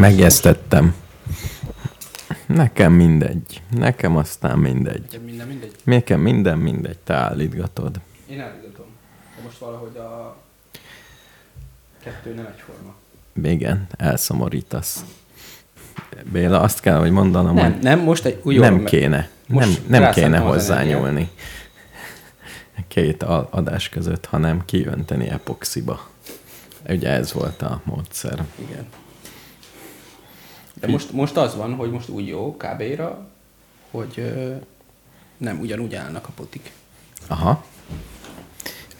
Megjesztettem. Nekem mindegy. Nekem aztán mindegy. Neked minden mindegy? Nekem minden mindegy. Te állítgatod. Én elmondom. De most valahogy a kettő nem egyforma. Igen, elszomorítasz. Béla, azt kell, hogy mondanom, Nem, hogy nem, most egy új nem kéne. Most nem nem kéne hozzányúlni két adás között, hanem kiönteni epoxiba. Ugye ez volt a módszer. Igen. De most, most az van, hogy most úgy jó kb-ra, hogy ö, nem ugyanúgy állnak a potik. Aha.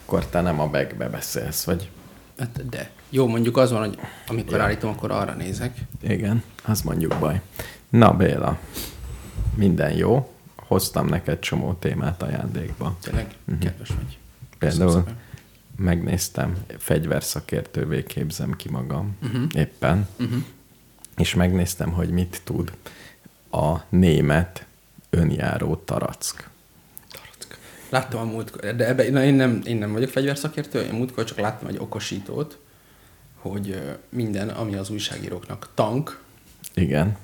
Akkor te nem a bagbe beszélsz, vagy? Hát de. Jó, mondjuk az van, hogy amikor Ja. állítom, akkor arra nézek. Igen, az mondjuk baj. Na Béla, minden jó. Hoztam neked csomó témát ajándékba. Tényleg Mhm. kedves vagy. Például megnéztem, fegyverszakértővé képzem ki magam Mhm. éppen, Uh-huh. És megnéztem, hogy mit tud a német önjáró tarack. Láttam a múltkor, de ebbe, na én, nem, én nem vagyok fegyverszakértő, én múltkor csak láttam egy okosítót, hogy minden, ami az újságíróknak tank, Igen,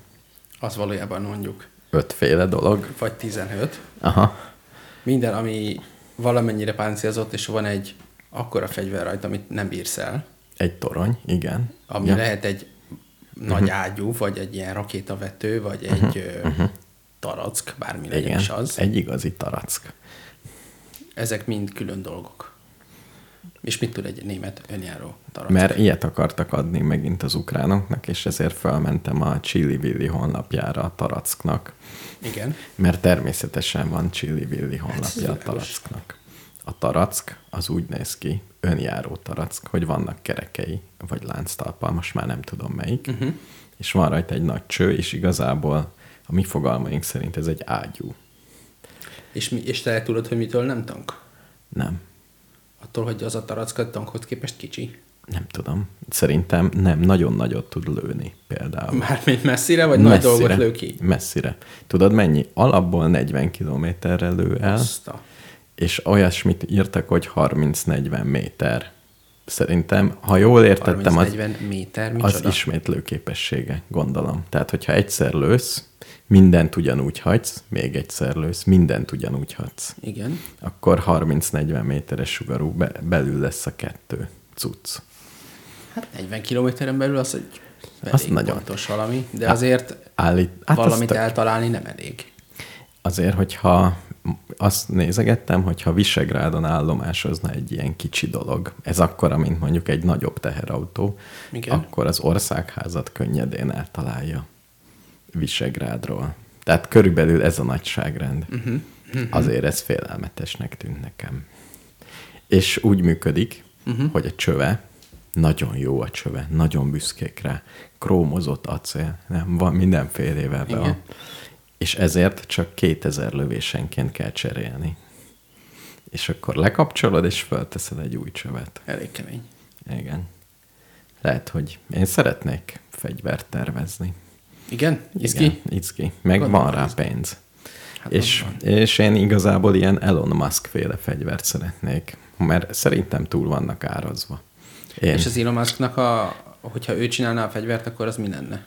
az valójában mondjuk ötféle dolog. vagy 15. Aha, Minden, ami valamennyire páncélzott, és van egy akkora fegyver rajta, amit nem bírsz el, egy torony, igen. ami ja. lehet egy nagy ágyú, vagy egy ilyen rakétavető, vagy egy uh-huh. tarack, bármi legyen Igen, is az. egy igazi tarack. Ezek mind külön dolgok. És mit tud egy német önjáró tarack? Mert ilyet akartak adni megint az ukránoknak, és ezért felmentem a Chili Willy honlapjára a taracknak. Igen. Mert természetesen van Chili Willy honlapja a világos. taracknak. A tarack az úgy néz ki, önjáró tarack, hogy vannak kerekei, vagy lánctalpal, most már nem tudom melyik, Uh-huh. és van rajta egy nagy cső, és igazából a mi fogalmaink szerint ez egy ágyú. És, mi, és te tudod, hogy mitől nem tank? Nem, Attól, hogy az a tarack a tankhoz képest kicsi? nem tudom. Szerintem nem, nagyon nagyot tud lőni például. Mármint messzire, vagy nagy dolgot lő ki? Messzire. Tudod mennyi? Alapból 40 kilométerre lő el, Azt a... és olyasmit írtak, hogy 30-40 méter. Szerintem, ha jól értettem, az, 30-40 méter, az ismétlő képessége, gondolom. Tehát, hogyha egyszer lősz, mindent ugyanúgy hagysz, még egyszer lősz, mindent ugyanúgy hagysz. Igen. Akkor 30-40 méteres sugarú be, belül lesz a kettő cucc. Hát 40 kilométeren belül az egy Azt nagyon. pontos valami, de Hát, azért Állít, hát valamit tök- eltalálni nem elég. Azért, hogyha azt nézegettem, hogyha Visegrádon állomásozna egy ilyen kicsi dolog, ez akkora, mint mondjuk egy nagyobb teherautó, Igen. akkor az országházat könnyedén eltalálja Visegrádról. Tehát körülbelül ez a nagyságrend. Uh-huh. Azért ez félelmetesnek tűnt nekem. És úgy működik, Uh-huh. hogy a csöve, nagyon jó a csöve, nagyon büszkék rá, krómozott acél, nem, van mindenfélével be. Van. És ezért csak 2000 lövésenként kell cserélni. És akkor lekapcsolod, és felteszed egy új csövet. Elég kemény. Igen. Lehet, hogy én szeretnék fegyvert tervezni. Igen? Izgi? Igen, izgi. Meg Gondolom, van rá izgi. pénz. Hát és, és én igazából ilyen Elon Musk féle fegyvert szeretnék, mert szerintem túl vannak árazva. Én És az Elon Musknak, a, hogyha ő csinálná a fegyvert, akkor az mi lenne?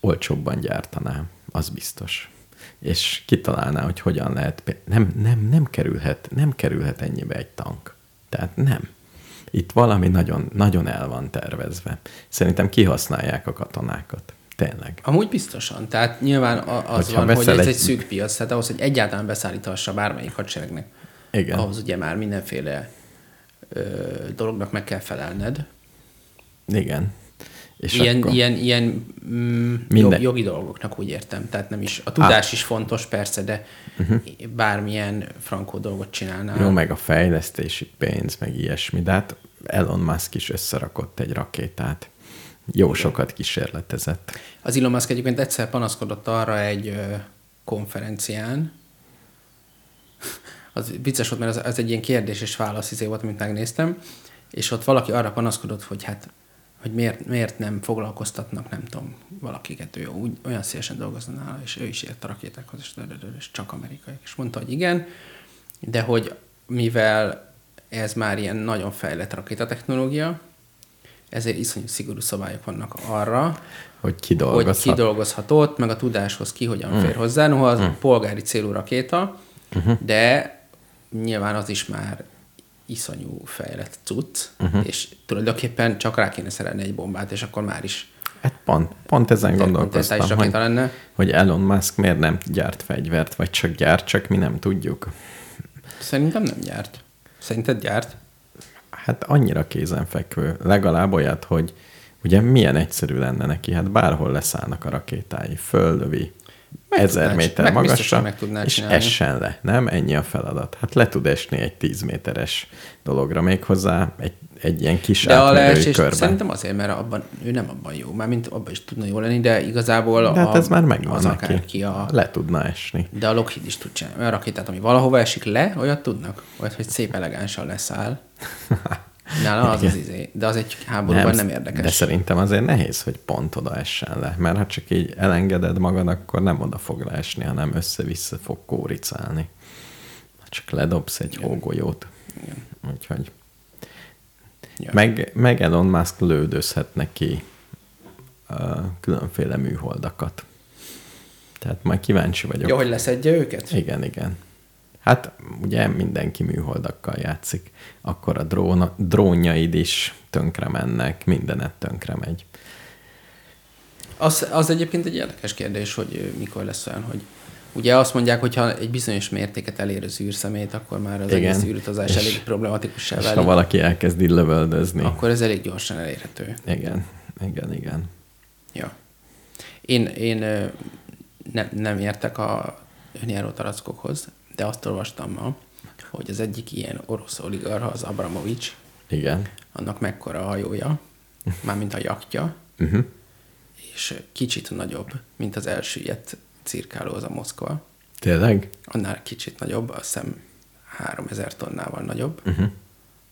olcsóbban gyártanám, az biztos. És kitalálná, hogy hogyan lehet, nem, nem, nem kerülhet, nem kerülhet ennyibe egy tank. Tehát nem. Itt valami nagyon, nagyon el van tervezve. Szerintem kihasználják a katonákat. Tényleg. Amúgy biztosan. Tehát nyilván az Hogyha van, hogy ez egy... egy- szűk piac, tehát ahhoz, hogy egyáltalán beszállíthassa bármelyik hadseregnek, Igen. ahhoz ugye már mindenféle ö, dolognak meg kell felelned. Igen. És ilyen, akkor... ilyen, ilyen mm, Minden- jog, jogi dolgoknak úgy értem. Tehát nem is. A tudás is fontos persze, de uh-huh. bármilyen frankó dolgot csinálnál. Jó, meg a fejlesztési pénz, meg ilyesmi, de hát Elon Musk is összerakott egy rakétát. Jó sokat kísérletezett. Az Elon Musk egyébként egyszer panaszkodott arra egy ö, konferencián, az vicces volt, mert az, az egy ilyen kérdés és válasz izé volt, amit megnéztem, és ott valaki arra panaszkodott, hogy hát hogy miért, miért nem foglalkoztatnak, nem tudom, valakiket, ő úgy, olyan szívesen dolgozna nála, és ő is ért a rakétákhoz, és, és csak amerikai. És mondta, hogy igen, de hogy mivel ez már ilyen nagyon fejlett rakétatechnológia, ezért iszonyú szigorú szabályok vannak arra, Hogy kidolgozhat. hogy kidolgozhatott, meg a tudáshoz ki hogyan mm. fér hozzá. Noha az mm. polgári célú rakéta, uh-huh. de nyilván az is már iszonyú fejlett cucc, uh-huh. és tulajdonképpen csak rá kéne szerelni egy bombát, és akkor már is Hát pont, pont ezen Te- gondolkoztam, is hogy, lenne. hogy Elon Musk miért nem gyárt fegyvert, vagy csak gyárt, csak mi nem tudjuk. Szerintem nem gyárt. Szerinted gyárt? Hát annyira kézenfekvő. Legalább olyat, hogy ugye milyen egyszerű lenne neki, hát bárhol leszállnak a rakétái, föllövi Meg ezer méter meg magasra, meg és csinálni. essen le. Nem? Ennyi a feladat. Hát le tud esni egy tíz méteres dologra, méghozzá egy, egy ilyen kis De a leesés körben. szerintem azért, mert abban, ő nem abban jó, mármint abban is tudna jó lenni, de igazából De hát a, ez már megvan az neki. akárki a, Le tudna esni. de a Lockheed is tud csinálni. Olyan rakétát, ami valahova esik le, olyat tudnak? Olyat, hogy szép elegánsan leszáll. Nála az az izé. De az egy háborúban nem, nem érdekes. De szerintem azért nehéz, hogy pont oda essen le. Mert ha csak így elengeded magad, akkor nem oda fog leesni, hanem össze-vissza fog kóricálni. Csak ledobsz egy hógolyót. Igen. Úgyhogy. Ja. Meg, meg Elon Musk lődözhet neki uh, különféle műholdakat. Tehát majd kíváncsi vagyok. Jó, hogy leszedje őket? Igen, igen. Hát ugye mindenki műholdakkal játszik. Akkor a drón, drónjaid is tönkre mennek, mindenet tönkre megy. Az, az egyébként egy érdekes kérdés, hogy mikor lesz olyan, hogy ugye azt mondják, hogy ha egy bizonyos mértéket elér az űrszemét, akkor már az Igen. egész űrutazás elég problematikussá És ha válik. valaki elkezdi lövöldözni. Akkor ez elég gyorsan elérhető. Igen, igen, igen. Ja. Én, én ö, ne, nem értek a önjáró tarackokhoz, de azt olvastam ma, hogy az egyik ilyen orosz oligarha, az Abramovics, Igen. annak mekkora a hajója, mármint a jaktja, Uh-huh. és kicsit nagyobb, mint az elsüllyedt cirkáló, az a Moszkva. Tényleg? Annál kicsit nagyobb, azt hiszem 3000 tonnával nagyobb, Uh-huh.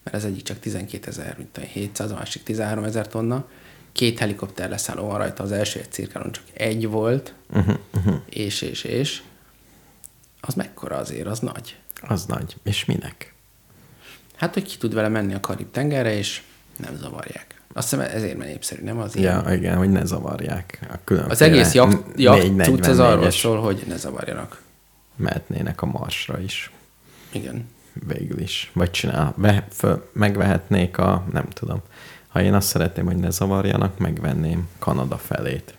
mert az egyik csak 12 ezer, mint tudom, 700, a másik 13 ezer tonna. Két helikopter leszálló van rajta, az első egy cirkálón csak egy volt. Uh-huh. és, és, és. Az mekkora azért, az nagy. Az nagy. És minek? Hát, hogy ki tud vele menni a Karib-tengerre, és nem zavarják. Azt hiszem ezért mert népszerű, nem az ilyen. Ja, igen, hogy ne zavarják. A különféle Az egész jakt, jakt cucc az arról 444-es szól, hogy ne zavarjanak. Mehetnének a Marsra is. Igen. Végül is. Vagy csinál, be, föl, megvehetnék a, nem tudom. Ha én azt szeretném, hogy ne zavarjanak, megvenném Kanada felét.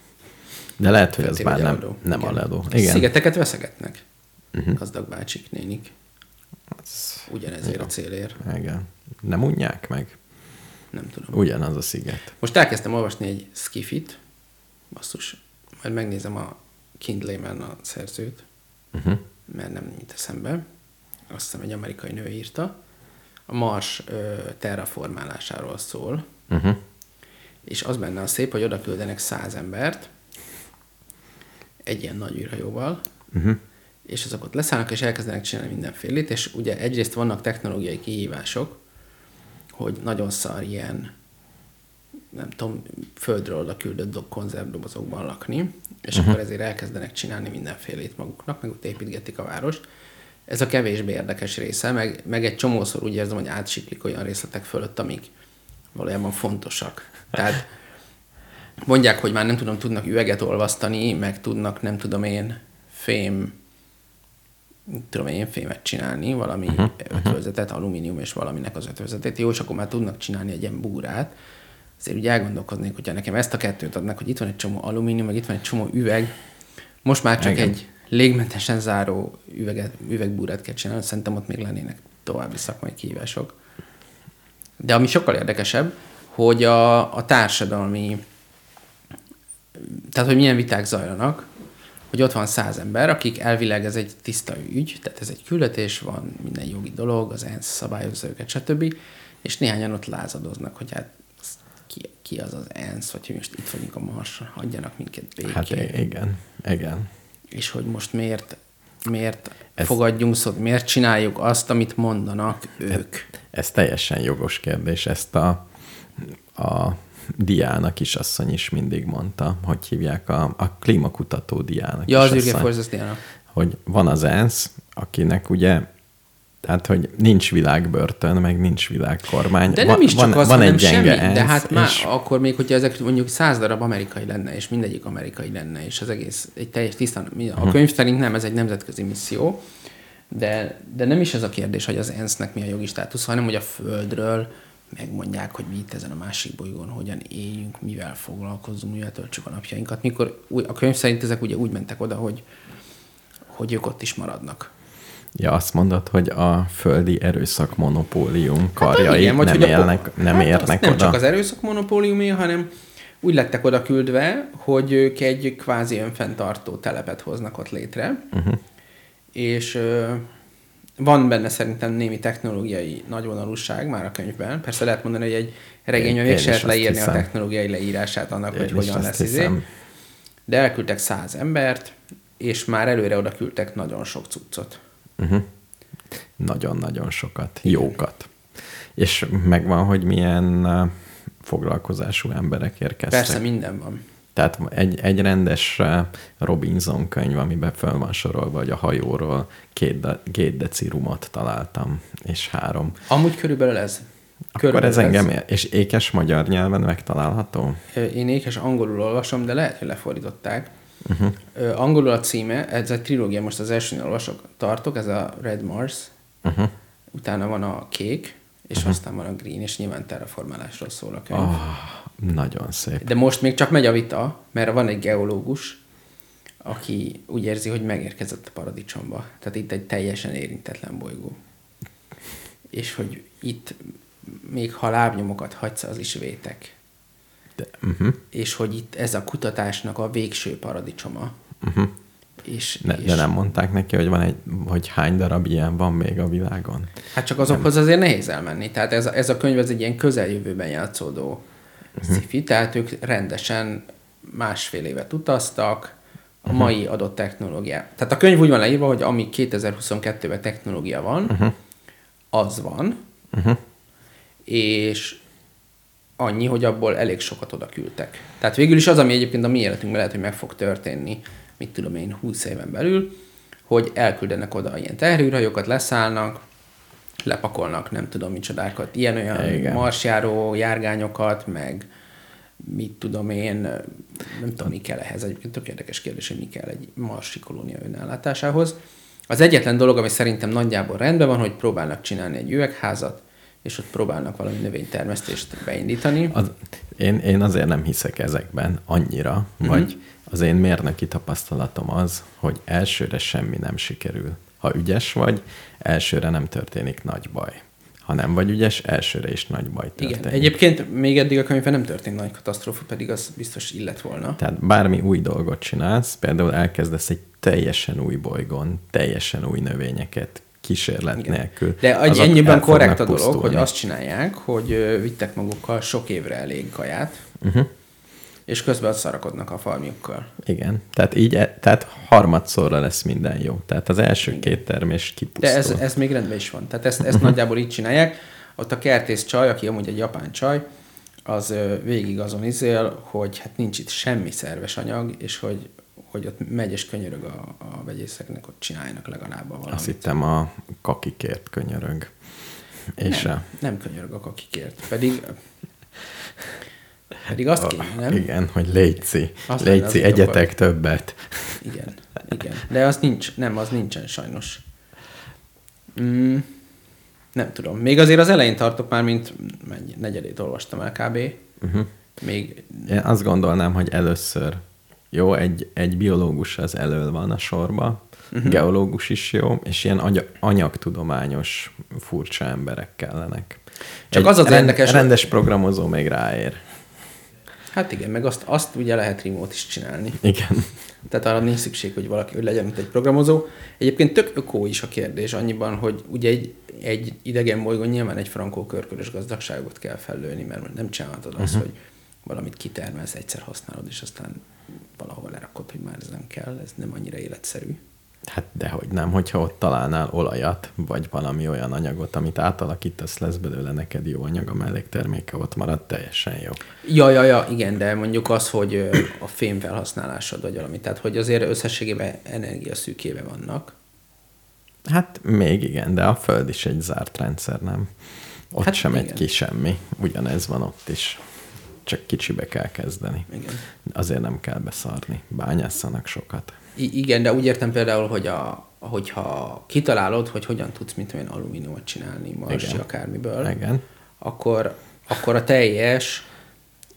De lehet, hogy Feltéve már nem, eladó. nem Igen. aladó. Igen. Szigeteket veszegetnek. Uh-huh. Gazdag bácsik, nénik. Az- Ugyanezért a célért. Igen. Nem unják meg? Nem tudom. Ugyanaz a sziget. Most elkezdtem olvasni egy skifit, basszus, majd megnézem a Kindle-ben a szerzőt, Uh-huh. mert nem jut eszembe. Azt hiszem egy amerikai nő írta. A Mars ö, terraformálásáról szól, Uh-huh. és az benne a szép, hogy oda küldenek száz embert egy ilyen nagy űrhajóval, Uh-huh. És azok ott leszállnak, és elkezdenek csinálni mindenfélét, és ugye egyrészt vannak technológiai kihívások, hogy nagyon szar ilyen, nem tudom, földről oda küldött do- konzervdobozokban lakni, és uh-huh. akkor ezért elkezdenek csinálni mindenfélét maguknak, meg ott építgetik a várost. Ez a kevésbé érdekes része, meg, meg egy csomószor úgy érzem, hogy átsiklik olyan részletek fölött, amik valójában fontosak. Tehát mondják, hogy már nem tudom, tudnak üveget olvasztani, meg tudnak, nem tudom én, fém, tudom én, fémet csinálni, valami uh-huh, ötvözetet, alumínium és valaminek az ötvözetét. Jó, és akkor már tudnak csinálni egy ilyen búrát. Azért úgy elgondolkoznék, hogyha nekem ezt a kettőt adnak, hogy itt van egy csomó alumínium, meg itt van egy csomó üveg, most már csak Igen. egy légmentesen záró üveget, üvegbúrát kell csinálni, szerintem ott még lennének további szakmai kihívások. De ami sokkal érdekesebb, hogy a, a társadalmi, tehát hogy milyen viták zajlanak, hogy ott van száz ember, akik elvileg ez egy tiszta ügy, tehát ez egy küldetés, van minden jogi dolog, az ENSZ szabályozza őket, stb. És néhányan ott lázadoznak, hogy hát ki, ki az az ENSZ, vagy hogy most itt vagyunk a Marson, hagyjanak minket békén. Hát igen, igen. És hogy most miért, miért Ez- ez... fogadjunk szót, miért csináljuk azt, amit mondanak ők. Ez teljesen jogos kérdés. Ezt a, a Diana kisasszony is mindig mondta, hogy hívják a, a klímakutató Diana Ja, az Forces Diana. hogy van az ENSZ, akinek ugye Tehát, hogy nincs világbörtön, meg nincs világkormány. De nem is csak van, az, van egy gyenge semmi. De hát már és- akkor még, hogyha ezek mondjuk száz darab amerikai lenne, és mindegyik amerikai lenne, és az egész egy teljes tisztán, Mhm. a könyv szerint nem, ez egy nemzetközi misszió, de, de nem is ez a kérdés, hogy az ENSZ-nek mi a jogi státusz, hanem hogy a Földről megmondják, hogy mi itt ezen a másik bolygón hogyan éljünk, mivel foglalkozzunk, mivel töltsük a napjainkat. Mikor a könyv szerint ezek ugye úgy mentek oda, hogy, hogy ők ott is maradnak. Ja, azt mondod, hogy a földi erőszak monopólium karjai Hát, igen, vagy nem, hogy a- élnek, nem hát érnek nem oda. csak az erőszak monopóliumé, hanem úgy lettek oda küldve, hogy ők egy kvázi önfenntartó telepet hoznak ott létre, uh-huh. és van benne szerintem némi technológiai nagyvonalúság már a könyvben. Persze lehet mondani, hogy egy regényben Én- még se lehet leírni a technológiai leírását annak, Én hogy hogyan lesz izé. De elküldtek száz embert, és már előre oda küldtek nagyon sok cuccot. Uh-huh. Nagyon-nagyon sokat. Jókat. És megvan, hogy milyen uh, foglalkozású emberek érkeztek. Persze minden van. Tehát egy, egy rendes uh, Robinson könyv, amiben föl van sorolva, hogy a hajóról két, de, két deci rumot találtam, és három. Amúgy körülbelül ez. Akkor ez engem, ér- és ékes magyar nyelven megtalálható? Én ékes angolul olvasom, de lehet, hogy lefordították. Uh-huh. Angolul a címe, ez egy trilógia, most az elsőnél olvasok, tartok, ez a Red Mars, Uh-huh. utána van a kék, és uh-huh. aztán van a green, és nyilván terraformálásról szól a könyv. Oh, nagyon szép. De most még csak megy a vita, mert van egy geológus, aki úgy érzi, hogy megérkezett a paradicsomba. Tehát itt egy teljesen érintetlen bolygó. És hogy itt még ha lábnyomokat hagysz, az is vétek. De, uh-huh. és hogy itt ez a kutatásnak a végső paradicsoma. Uh-huh. És, De, és de nem mondták neki, hogy van egy, hogy hány darab ilyen van még a világon? Hát csak azokhoz nem. azért nehéz elmenni. Tehát ez a, ez a könyv ez egy ilyen közeljövőben játszódó uh-huh. sci tehát ők rendesen másfél évet utaztak, a uh-huh. mai adott technológiá. Tehát a könyv úgy van leírva, hogy ami 2022-ben technológia van, uh-huh. az van, uh-huh. és annyi, hogy abból elég sokat oda küldtek. Tehát végül is az, ami egyébként a mi életünkben lehet, hogy meg fog történni, mit tudom én, 20 éven belül, hogy elküldenek oda ilyen teherűrhajókat, leszállnak, lepakolnak nem tudom micsodákat, ilyen-olyan marsjáró járgányokat, meg mit tudom én, nem tudom, mi kell ehhez. Egyébként tök érdekes kérdés, hogy mi kell egy marsi kolónia önellátásához. Az egyetlen dolog, ami szerintem nagyjából rendben van, hogy próbálnak csinálni egy üvegházat, és ott próbálnak valami növénytermesztést beindítani. Az, én, én azért nem hiszek ezekben annyira, uh-huh. vagy az én mérnöki tapasztalatom az, hogy elsőre semmi nem sikerül. Ha ügyes vagy, elsőre nem történik nagy baj. Ha nem vagy ügyes, elsőre is nagy baj történik. Igen. Egyébként még eddig a könyvben nem történt nagy katasztrófa, pedig az biztos illet volna. Tehát bármi új dolgot csinálsz, például elkezdesz egy teljesen új bolygón, teljesen új növényeket kísérlet Igen. nélkül. De egy ennyiben korrekt a dolog, pusztulni. hogy azt csinálják, hogy vittek magukkal sok évre elég kaját, Uh-huh. És közben ott szarakodnak a farmjukkal. Igen, tehát így, e- tehát harmadszorra lesz minden jó. Tehát az első Igen. két termés kipusztul. De ez, ez még rendben is van. Tehát ezt, ezt nagyjából így csinálják. Ott a kertész csaj, aki amúgy egy japán csaj, az végig azon izél, hogy hát nincs itt semmi szerves anyag, és hogy, hogy ott megy és könyörög a, a vegyészeknek, hogy csináljanak legalább valamit. Azt hittem a kakikért könyörög. És nem, a, nem könyörög a kakikért. Pedig, pedig azt kéne, nem? Igen, hogy létszi. Azt az egyetek többet. Igen, igen. De az nincs, nem, az nincsen sajnos. Mm, nem tudom. Még azért az elején tartok már, mint mennyi, negyedét olvastam el kb. Uh-huh. Még Én azt gondolnám, hogy először jó, egy, egy biológus az elől van a sorba, uh-huh. geológus is jó, és ilyen agy- anyagtudományos furcsa emberek kellenek. Csak egy az az rend- érdekes, Rendes programozó még ráér. Hát igen, meg azt, azt ugye lehet remote is csinálni. Igen. Tehát arra nincs szükség, hogy valaki hogy legyen, mint egy programozó. Egyébként tök ökó is a kérdés annyiban, hogy ugye egy, egy idegen bolygón nyilván egy frankó körkörös gazdagságot kell fellőni, mert nem csinálhatod azt, Mhm. hogy valamit kitermelsz, egyszer használod, és aztán valahol lerakod, hogy már ez nem kell, ez nem annyira életszerű. Hát dehogy nem, hogyha ott találnál olajat, vagy valami olyan anyagot, amit átalakítasz, lesz belőle neked jó anyag, a mellékterméke ott marad, teljesen jó. Ja, ja, ja, igen, de mondjuk az, hogy a fém felhasználásod, vagy valami. Tehát, hogy azért összességében energia szűkébe vannak. Hát még igen, de a Föld is egy zárt rendszer, nem? Ott hát sem igen. egy ki semmi. Ugyanez van ott is. Csak kicsibe kell kezdeni. Igen. Azért nem kell beszarni. Bányásszanak sokat. I- igen, de úgy értem például, hogy a, hogyha kitalálod, hogy hogyan tudsz mint olyan alumíniumot csinálni, marsi akármiből, Igen. akkor, akkor a teljes,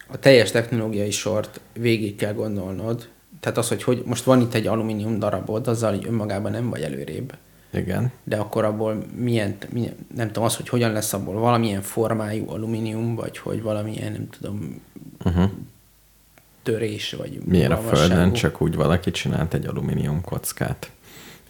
a teljes technológiai sort végig kell gondolnod. Tehát az, hogy, hogy most van itt egy alumínium darabod, azzal így önmagában nem vagy előrébb. Igen. De akkor abból milyen, milyen, nem tudom, az, hogy hogyan lesz abból valamilyen formájú alumínium, vagy hogy valamilyen, nem tudom, Uh-huh. Törés, vagy Milyen a. Földön, csak úgy valaki csinált egy alumínium kockát.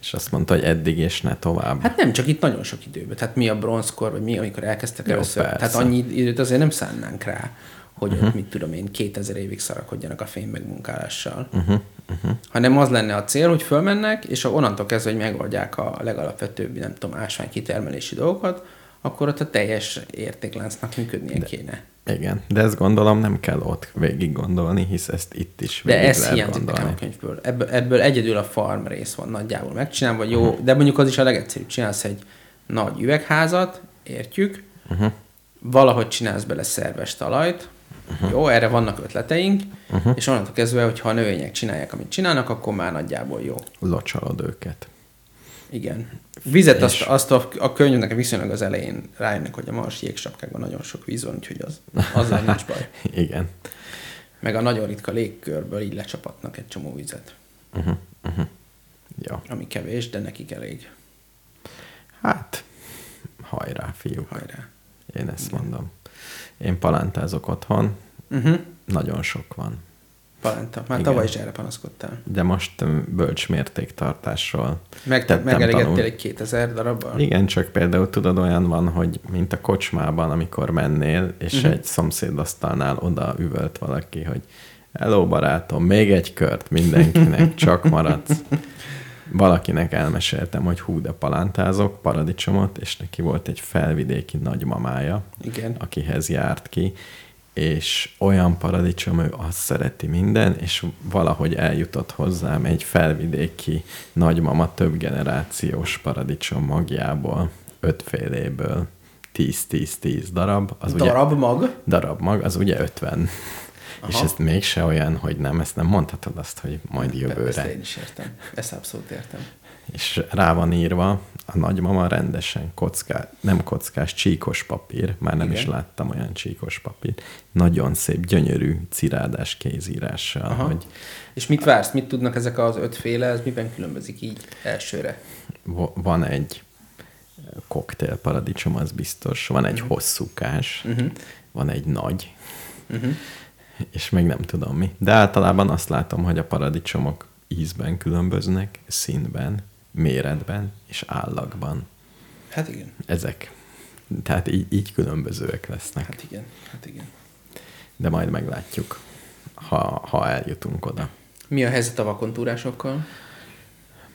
És azt mondta, hogy eddig és ne tovább. Hát nem, csak itt nagyon sok időben. Tehát mi a bronzkor, vagy mi, amikor elkezdtek Jó, először. persze. Tehát annyi időt azért nem szánnánk rá, hogy uh-huh. mit tudom én, 2000 évig szarakodjanak a fénymegmunkálással. Uh-huh. Uh-huh. Hanem az lenne a cél, hogy fölmennek, és onnantól kezdve, hogy megoldják a legalapvetőbb, nem tudom, ásvány kitermelési dolgokat, akkor ott a teljes értékláncnak működnie De. kéne. Igen, de ezt gondolom nem kell ott végig gondolni, hisz ezt itt is De végig ez lehet hiányzik nekem gondolni. a könyvből. Ebből, ebből egyedül a farm rész van nagyjából megcsinálva, jó, uh-huh. de mondjuk az is a legegyszerűbb. Csinálsz egy nagy üvegházat, értjük, Uh-huh. valahogy csinálsz bele szerves talajt, uh-huh. jó, erre vannak ötleteink, uh-huh. és onnantól kezdve, hogyha a növények csinálják, amit csinálnak, akkor már nagyjából jó. Locsalod őket. Igen. Vizet És- azt, azt a, a könyvnek viszonylag az elején rájönnek, hogy a mars jégsapkákban nagyon sok víz van, úgyhogy az, azzal nincs baj. Igen. Meg a nagyon ritka légkörből így lecsapatnak egy csomó vizet, Uh-huh. Uh-huh. Jó. ami kevés, de nekik elég. Hát, hajrá, fiúk. Hajrá. Én ezt mondom. Én palántázok otthon, Uh-huh. nagyon sok van. Palenta. Már Igen. tavaly is erre panaszkodtál. De most öm, bölcs mértéktartásról Meg, megelégettél egy 2000 darabbal? Igen, csak például tudod, olyan van, hogy mint a kocsmában, amikor mennél, és uh-huh. egy szomszédasztalnál oda üvölt valaki, hogy Hello barátom, még egy kört mindenkinek, csak maradsz. Valakinek elmeséltem, hogy hú, de palántázok, paradicsomot, és neki volt egy felvidéki nagymamája, Igen. akihez járt ki, és olyan paradicsom, ő azt szereti minden, és valahogy eljutott hozzám egy felvidéki nagymama több generációs paradicsom magjából, ötféléből, 10-10-10 darab. Az ugye, Darab mag? darab mag, az ugye 50. Aha. És ez mégse olyan, hogy nem, ezt nem mondhatod azt, hogy majd Ezt jövőre. én is értem. Ezt abszolút értem. És rá van írva, a nagymama rendesen kockás, nem kockás, csíkos papír, már nem Igen. is láttam olyan csíkos papír, nagyon szép, gyönyörű cirádás kézírással, Aha. hogy És mit vársz? Mit tudnak ezek az ötféle? Ez miben különbözik így elsőre? van egy koktél paradicsom, az biztos, van egy hosszúkás, Uh-huh. van egy nagy, Uh-huh. és még nem tudom mi. De általában azt látom, hogy a paradicsomok ízben különböznek, színben, méretben és állagban. Hát igen. Ezek. Tehát így, így különbözőek lesznek. Hát igen. Hát igen. De majd meglátjuk, ha, ha eljutunk oda. Mi a helyzet a vakontúrásokkal?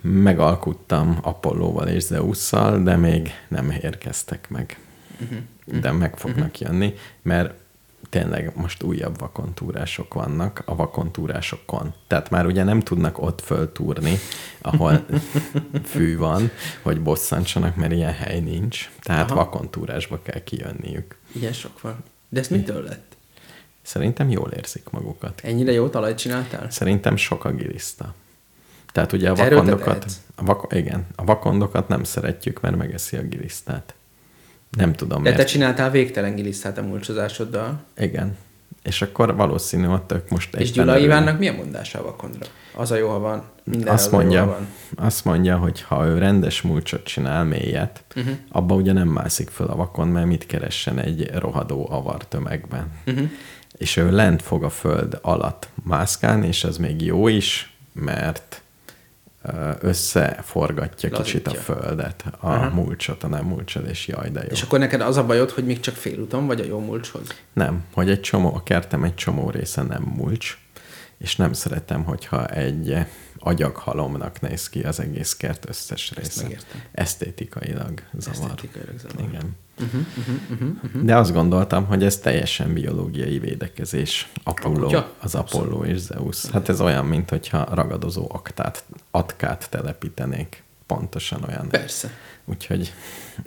Megalkuttam Apollóval és Zeusszal, de még nem érkeztek meg. Uh-huh. De meg fognak jönni, mert tényleg most újabb vakontúrások vannak a vakontúrásokon. Tehát már ugye nem tudnak ott föltúrni, ahol fű van, hogy bosszantsanak, mert ilyen hely nincs. Tehát Aha. vakontúrásba kell kijönniük. Ilyen sok van. De ez mitől lett? Szerintem jól érzik magukat. Ennyire jó talajt csináltál? Szerintem sok a giliszta. Tehát ugye a Erről vakondokat, a vak, igen, a vakondokat nem szeretjük, mert megeszi a gilisztát. Nem tudom De miért. te csináltál végtelen gilisztát a mulcsozásoddal. Igen. És akkor valószínű, hogy tök most És Gyula. Ivánnak milyen mondása a vakondra? Az a jó, ha van. Minden azt az a mondja, ha van. azt mondja, hogy ha ő rendes mulcsot csinál, mélyet, Uh-huh. abba ugye nem mászik föl a vakon, mert mit keressen egy rohadó avar tömegben. Uh-huh. És ő lent fog a föld alatt mászkálni, és ez még jó is, mert összeforgatja kicsit a Lazítja. földet, a Aha. mulcsot, a nem mulcsot, és jaj, de jó. És akkor neked az a bajod, hogy még csak félúton vagy a jó mulcshoz? Nem, hogy egy csomó, a kertem egy csomó része nem mulcs, és nem szeretem, hogyha egy agyaghalomnak néz ki az egész kert összes része. Esztétikailag zavar. Esztétikailag zavar. Igen. Uh-huh, uh-huh, uh-huh, uh-huh. De azt gondoltam, hogy ez teljesen biológiai védekezés. Apollo, az Apollo és Zeus. Hát ez olyan, mint hogyha ragadozó aktát, atkát telepítenék. pontosan olyan. Persze. Úgyhogy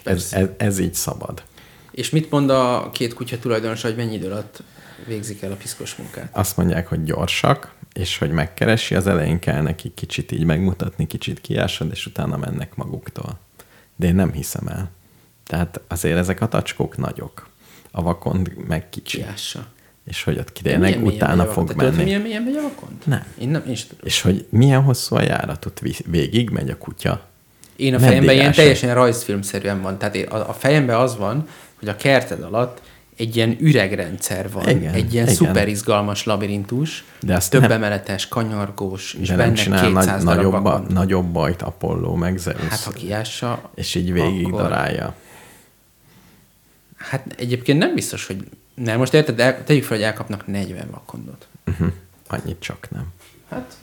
ez, ez, ez így szabad. És mit mond a két kutya tulajdonos, hogy mennyi idő alatt végzik el a piszkos munkát? Azt mondják, hogy gyorsak, és hogy megkeresi, az elején kell neki kicsit így megmutatni, kicsit kiásod, és utána mennek maguktól. De én nem hiszem el. Tehát azért ezek a tacskók nagyok. A vakond meg kicsi. Kiássa. És hogy ott tényleg utána fog menni. tudod, milyen mélyen megy a vakond? Nem. Én nem, én. És hogy milyen hosszú a járat, ott vi- végig megy a kutya. Én a fejemben ilyen ássa? teljesen rajzfilmszerűen van. Tehát a, a fejemben az van, hogy a kerted alatt egy ilyen üregrendszer van. Igen, egy ilyen igen. szuper izgalmas labirintus, De azt több nem- emeletes, kanyargós, és De benne nem csinál nagy, 200 darab nagyobb, a, vakond. nagyobb bajt Apollo, meg Zeus. Hát ha kiássa, és így végig akkor- darálja. hát egyébként nem biztos, hogy... Nem, most érted, el, tegyük fel, hogy elkapnak 40 vakondot. Uh-huh. Annyit csak nem. Hát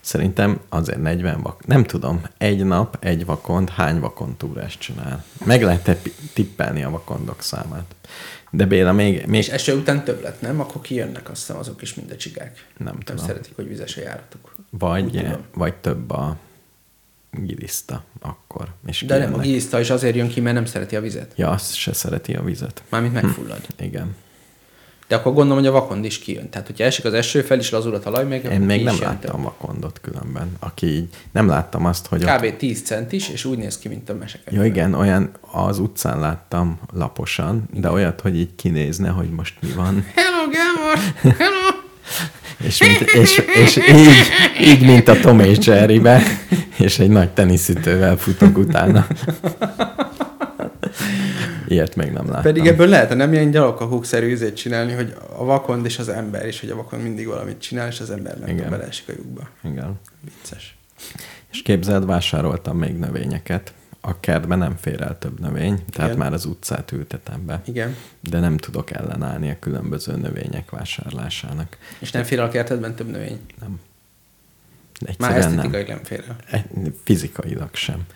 Szerintem azért 40 vak. Nem tudom, egy nap, egy vakond, hány vakondtúrást csinál. Meg lehet tippelni a vakondok számát. De Béla, még, még És eső után több lett, nem? Akkor kijönnek azt hiszem azok is, mint a csigák. Nem tudom. szeretik, hogy vizes a járatuk. Vagy, vagy több a giliszta akkor. És De nem, a kijönnek. giliszta is azért jön ki, mert nem szereti a vizet. Ja, azt se szereti a vizet. Mármint megfullad. Igen. De akkor gondolom, hogy a vakond is kijön. Tehát, hogyha esik az eső, fel is lazul a talaj, még Én még nem is láttam több. vakondot különben, aki így, nem láttam azt, hogy ott, Kb. 10 centis, és úgy néz ki, mint a mesekönyv. Ja igen, olyan az utcán láttam laposan, de olyat, hogy így kinézne, hogy most mi van. Hello, Gábor! Hello! És, mint, és, és így, így, mint a Tom és Jerrybe, és egy nagy teniszütővel futok utána. Ilyet még nem láttam. Pedig ebből lehetne nem ilyen gyalogkakuk-szerű üzét csinálni, hogy a vakond és az ember, és hogy a vakond mindig valamit csinál, és az ember meg Igen. beleesik a lyukba. Igen. Vicces. És képzeld, vásároltam még növényeket. A kertben nem fér el több növény, tehát Igen. már az utcát ültetem be. Igen. De nem tudok ellenállni a különböző növények vásárlásának. És nem fér el a kertedben több növény? Nem. Már Egyszerűen nem. nem fér el. Fizikailag sem.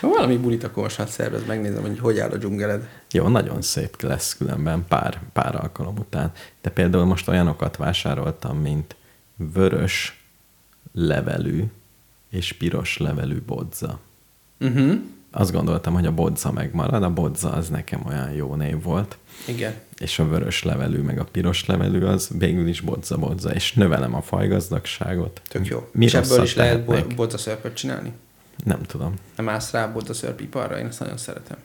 Valami bulit akkor most hát szervez, megnézem, hogy hogy áll a dzsungeled. Jó, nagyon szép lesz különben pár, pár alkalom után. De például most olyanokat vásároltam, mint vörös levelű és piros levelű bodza. Uh-huh. Azt gondoltam, hogy a bodza megmarad, a bodza az nekem olyan jó név volt, Igen. és a vörös levelű meg a piros levelű az végül is bodza bodza, és növelem a fajgazdagságot. Tök jó. Mi és ebből is lehet bo- bodzaszörpöt csinálni? Nem tudom. Nem állsz rá a bodzaszörp iparra? Én ezt nagyon szeretem.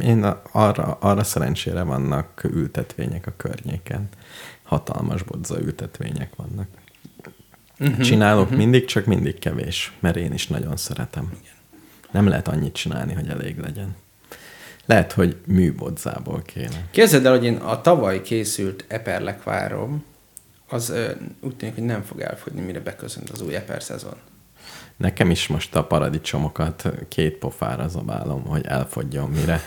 Én arra, arra szerencsére vannak ültetvények a környéken. Hatalmas bodza ültetvények vannak. Uh-huh. Csinálok uh-huh. mindig, csak mindig kevés, mert én is nagyon szeretem. Nem lehet annyit csinálni, hogy elég legyen. Lehet, hogy műbodzából kéne. Képzeld el, hogy én a tavaly készült eperlekvárom, az ö, úgy tűnik, hogy nem fog elfogyni, mire beköszönt az új eper szezon. Nekem is most a paradicsomokat két pofára zabálom, hogy elfogjon, mire,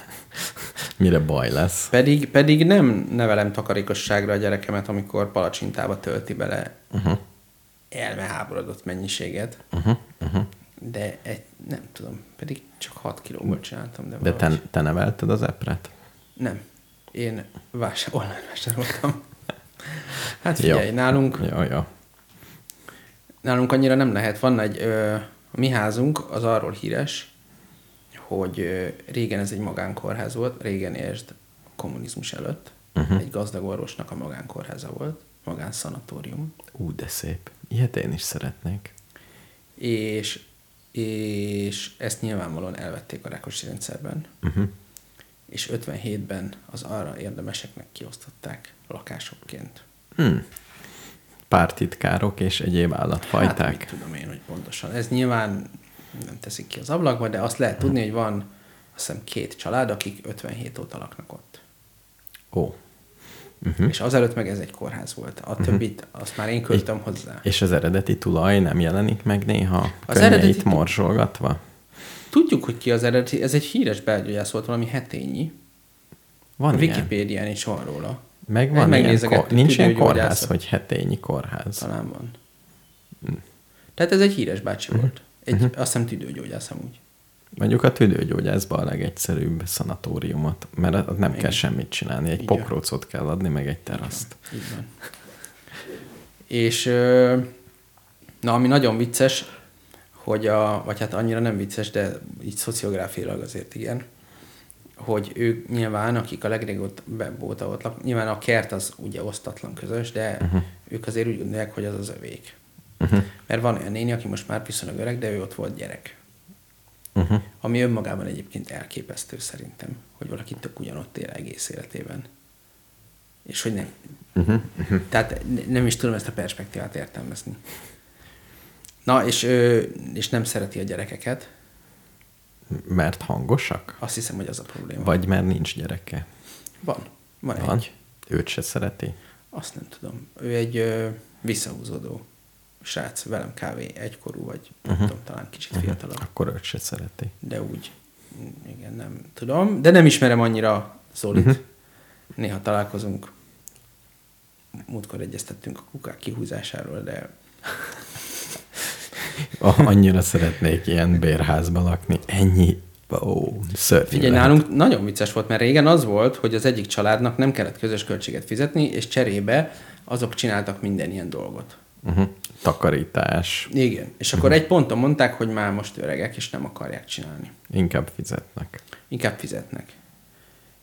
mire baj lesz. Pedig, pedig nem nevelem takarékosságra a gyerekemet, amikor palacsintába tölti bele Uh-huh. elmeháborodott mennyiséget, Uh-huh. Uh-huh. de egy, nem tudom, pedig csak 6 kilóból csináltam. De, De te, te nevelted az epret? Nem. Én vásár, online vásároltam. Hát figyelj, Jó. nálunk, Jó, jó. Nálunk annyira nem lehet. Van egy, ö, a mi házunk az arról híres, hogy ö, régen ez egy magánkórház volt, régen értsd kommunizmus előtt. Uh-huh. Egy gazdag orvosnak a magánkórháza volt, magánszanatórium. Ú, de szép. Ilyet én is szeretnék. És, és ezt nyilvánvalóan elvették a Rákosi rendszerben. Uh-huh. És 57-ben az arra érdemeseknek kiosztották lakásokként. Hmm. Pártitkárok és egyéb állatfajták. Hát, mit tudom én, hogy pontosan. Ez nyilván nem teszik ki az ablakba, de azt lehet tudni, hogy van azt hiszem két család, akik 57 óta laknak ott. Ó. Uh-huh. És azelőtt meg ez egy kórház volt. A többit, azt már én küldtem hozzá. És az eredeti tulaj nem jelenik meg néha Az eredeti- morzsolgatva? Tudjuk, hogy ki az eredeti, ez egy híres belgyógyász volt, valami hetényi. Van a. Wikipédián is van róla. Meg van ilyen, Megnézegettük, ko- nincs ilyen kórház, hogy hetényi kórház. Talán van. Tehát ez egy híres bácsi volt. Egy, azt hiszem tüdőgyógyász amúgy. Mondjuk a tüdőgyógyászban a legegyszerűbb szanatóriumot, mert nem kell semmit csinálni. Egy Így pokrócot kell adni, meg egy teraszt. Így van. És na, ami nagyon vicces, hogy a, vagy hát annyira nem vicces, de így szociográfiailag azért igen, hogy ők nyilván, akik a legrégóbb óta ott lak, nyilván a kert az ugye osztatlan közös, de uh-huh. ők azért úgy gondolják, hogy az az övék. Uh-huh. Mert van olyan néni, aki most már viszonylag öreg, de ő ott volt gyerek. Uh-huh. Ami önmagában egyébként elképesztő szerintem, hogy valaki tök ugyanott él egész életében. És hogy nem. Uh-huh. Uh-huh. Tehát nem is tudom ezt a perspektívát értelmezni. Na, és, és nem szereti a gyerekeket. Mert hangosak? Azt hiszem, hogy az a probléma. Vagy mert nincs gyereke? Van. Van, van? egy. Őt se szereti? Azt nem tudom. Ő egy ö, visszahúzódó srác, velem kávé egykorú, vagy uh-huh. nem tudom, talán kicsit uh-huh. fiatalabb. Akkor őt se szereti. De úgy, igen, nem tudom. De nem ismerem annyira Zolit. Uh-huh. Néha találkozunk. Múltkor egyeztettünk a kukák kihúzásáról, de Annyira szeretnék ilyen bérházban lakni. Ennyi Ó, Figyelj, lehet. nálunk nagyon vicces volt, mert régen az volt, hogy az egyik családnak nem kellett közös költséget fizetni, és cserébe azok csináltak minden ilyen dolgot. Uh-huh. Takarítás. Igen. És akkor uh-huh. egy ponton mondták, hogy már most öregek, és nem akarják csinálni. Inkább fizetnek. Inkább fizetnek.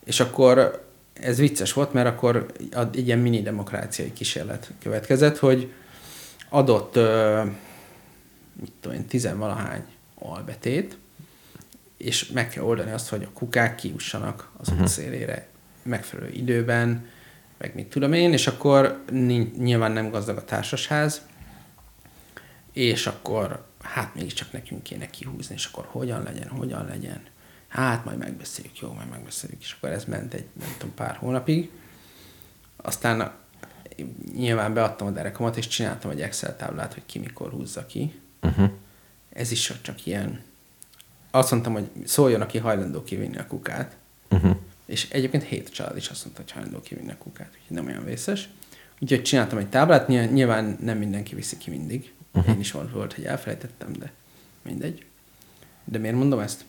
És akkor ez vicces volt, mert akkor egy ilyen mini demokráciai kísérlet következett, hogy adott mit tudom én, tizenvalahány albetét, és meg kell oldani azt, hogy a kukák kiussanak az uh-huh. útszélére megfelelő időben, meg mit tudom én, és akkor nyilván nem gazdag a társasház, és akkor hát mégiscsak nekünk kéne kihúzni, és akkor hogyan legyen, hogyan legyen. Hát majd megbeszéljük, jó, majd megbeszéljük, és akkor ez ment egy, nem tudom, pár hónapig. Aztán nyilván beadtam a derekamat, és csináltam egy Excel táblát, hogy ki mikor húzza ki. Uh-huh. Ez is csak ilyen... Azt mondtam, hogy szóljon, aki hajlandó kivinni a kukát. Uh-huh. És egyébként hét család is azt mondta, hogy hajlandó kivinni a kukát, úgyhogy nem olyan vészes. Úgyhogy csináltam egy táblát, nyilván nem mindenki viszi ki mindig. Uh-huh. Én is volt, volt, hogy elfelejtettem, de mindegy. De miért mondom ezt?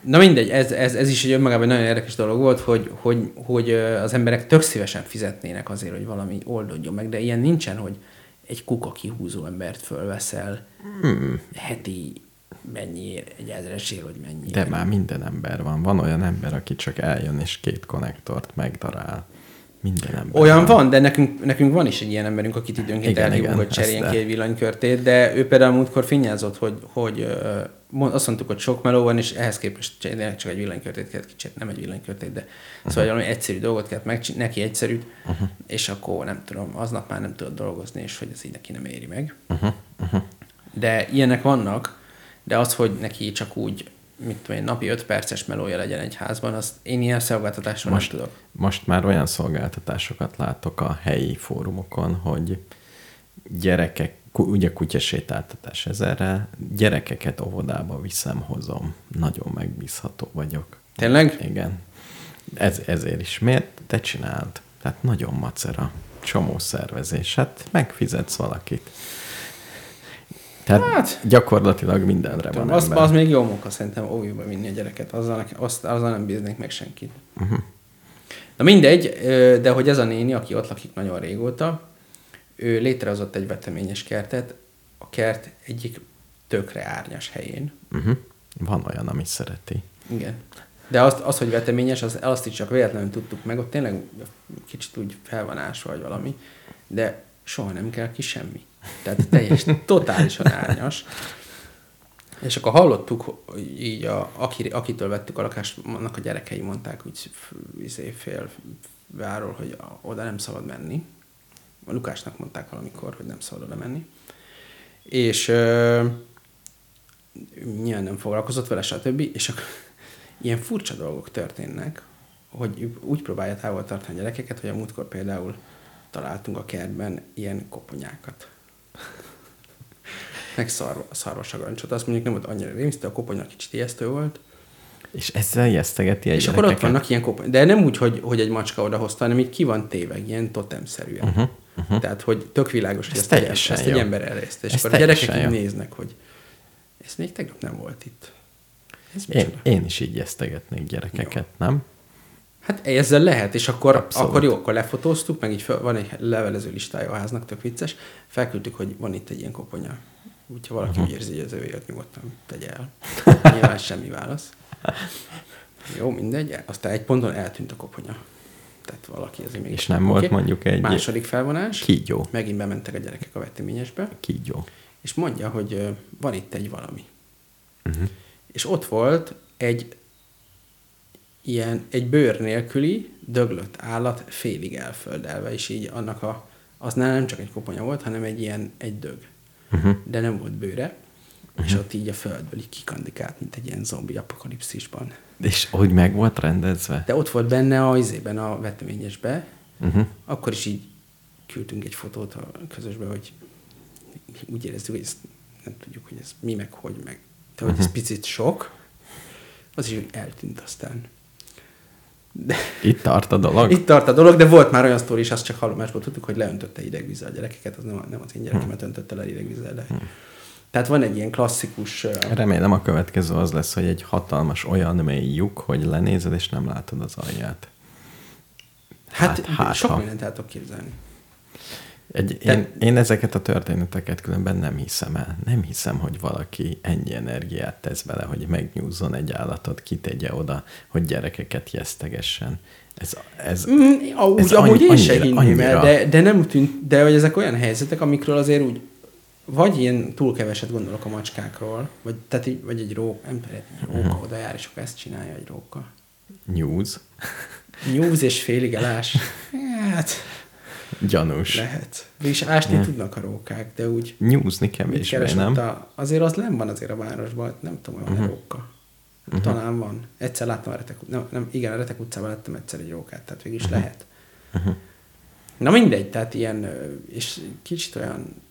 Na mindegy, ez, ez, ez is egy önmagában nagyon érdekes dolog volt, hogy, hogy, hogy az emberek tök szívesen fizetnének azért, hogy valami oldódjon meg, de ilyen nincsen, hogy egy kuka kihúzó embert fölveszel hmm. heti mennyi, egy ezresért, vagy mennyi. De már minden ember van. Van olyan ember, aki csak eljön és két konnektort megdarál. Minden ember. Olyan van, van de nekünk, nekünk van is egy ilyen emberünk, akit időnként elhívunk, hogy cseréljen ki egy villanykörtét, de ő például múltkor finnyázott, hogy, hogy azt mondtuk, hogy sok meló van, és ehhez képest csak egy villanykörtét kellett kicsit, nem egy villanykörtét, de uh-huh. szóval valami egyszerű dolgot kellett meg, neki egyszerűt, uh-huh. és akkor nem tudom, aznap már nem tudod dolgozni, és hogy ez így neki nem éri meg. Uh-huh. Uh-huh. De ilyenek vannak, de az, hogy neki csak úgy mit tudom én, napi 5 perces melója legyen egy házban, azt én ilyen szolgáltatásról most, nem tudok. Most már olyan szolgáltatásokat látok a helyi fórumokon, hogy gyerekek, ugye kutyasétáltatás ezerre, gyerekeket óvodába viszem, hozom. Nagyon megbízható vagyok. Tényleg? Igen. Ez, ezért is. Miért? Te csináld. Tehát nagyon macera. Csomó szervezés. Hát megfizetsz valakit. Tehát hát, gyakorlatilag mindenre tudom, van az, az még jó munka szerintem óvjúba vinni a gyereket, azzal, azt, azzal nem bíznék meg senkit. Uh-huh. Na mindegy, de hogy ez a néni, aki ott lakik nagyon régóta, ő létrehozott egy veteményes kertet, a kert egyik tökre árnyas helyén. Uh-huh. Van olyan, ami szereti. Igen. De azt, az, hogy veteményes, az, azt is csak véletlenül tudtuk meg, ott tényleg kicsit úgy fel van ásva, vagy valami, de soha nem kell ki semmi. Tehát teljes, totálisan árnyas. És akkor hallottuk, így a, aki, akitől vettük a lakást, annak a gyerekei mondták úgy izé, fél váról, hogy oda nem szabad menni. A Lukásnak mondták valamikor, hogy nem szabad oda menni. És ö, nyilván nem foglalkozott vele, stb. És akkor ilyen furcsa dolgok történnek, hogy úgy próbálja távol tartani a gyerekeket, hogy a múltkor például találtunk a kertben ilyen koponyákat. Meg szarva, szarvasagancsot. Azt mondjuk nem volt annyira rémisztő, a koponya kicsit ijesztő volt. És ezzel ijesztegeti egy És akkor ott vannak ilyen koponyák. De nem úgy, hogy, hogy egy macska odahozta, hanem így ki van téve, ilyen totemszerűen. Uh-huh, uh-huh. Tehát, hogy tök világos, hogy ezt, egy, ezt egy ember elrészte. És ez akkor a gyerekek így néznek, hogy ez még tegnap nem volt itt. Ez én, én is így ijesztegetnék gyerekeket, jó. nem? Hát ezzel lehet, és akkor, akkor jó, akkor lefotóztuk, meg így fel, van egy levelező listája a háznak, tök vicces, felküldtük, hogy van itt egy ilyen koponya. Hogyha valaki úgy érzi, hogy az övé, nyugodtan tegye el. Nyilván semmi válasz. Jó, mindegy. Aztán egy ponton eltűnt a koponya. Tehát valaki azért még... És nem volt mondjuk egy- Második felvonás. Kígyó. Megint bementek a gyerekek a veteményesbe. Kígyó. És mondja, hogy van itt egy valami. Uh-huh. És ott volt egy ilyen, egy bőr nélküli, döglött állat félig elföldelve, és így annak a, az nem csak egy koponya volt, hanem egy ilyen, egy dög. Uh-huh. De nem volt bőre, és ott így a földből így kikandikált, mint egy ilyen zombi apokalipszisban. És hogy meg volt rendezve? De ott volt benne a izében, a veteményesbe, Uh-huh. akkor is így küldtünk egy fotót a közösbe, hogy úgy érezzük, hogy ezt nem tudjuk, hogy ez mi meg hogy meg. De hogy ez picit sok, az is úgy eltűnt aztán. De Itt tart a dolog? itt tart a dolog, de volt már olyan sztori is, azt csak hallomásból tudtuk, hogy leöntötte idegvízzel a gyerekeket, az nem, nem az én gyerekemet öntötte le idegvízzel, de... Tehát van egy ilyen klasszikus... Remélem a következő az lesz, hogy egy hatalmas olyan mély lyuk, hogy lenézed és nem látod az alját. Hát, Hát- hát sok ha. mindent el tudok képzelni. Egy, Te- én, én ezeket a történeteket különben nem hiszem el. Nem hiszem, hogy valaki ennyi energiát tesz bele, hogy megnyúzzon egy állatot, kitegye oda, hogy gyerekeket jesztegessen. Ez, ez, Mm, úgy, Ez amúgy annyi- én se hinném annyira. de, de nem tűnt, de hogy ezek olyan helyzetek, amikről azért úgy, vagy ilyen túl keveset gondolok a macskákról, vagy, tehát így, vagy egy róka, nem róka Mhm. oda jár, és akkor ezt csinálja egy róka. news, Nyúz és félig elás. Hát, gyanús. lehet. És ásni Ja. tudnak a rókák, de úgy Nyúzni kevésbé, nem? a, azért az nem van azért a városban, nem tudom, hogy uh-huh. róka. Uh-huh. Talán van. Egyszer láttam a Retek, nem, nem, igen, a Retek utcában láttam egyszer egy rókát, tehát végig is uh-huh. lehet. Uh-huh. Na mindegy, tehát ilyen, és kicsit olyan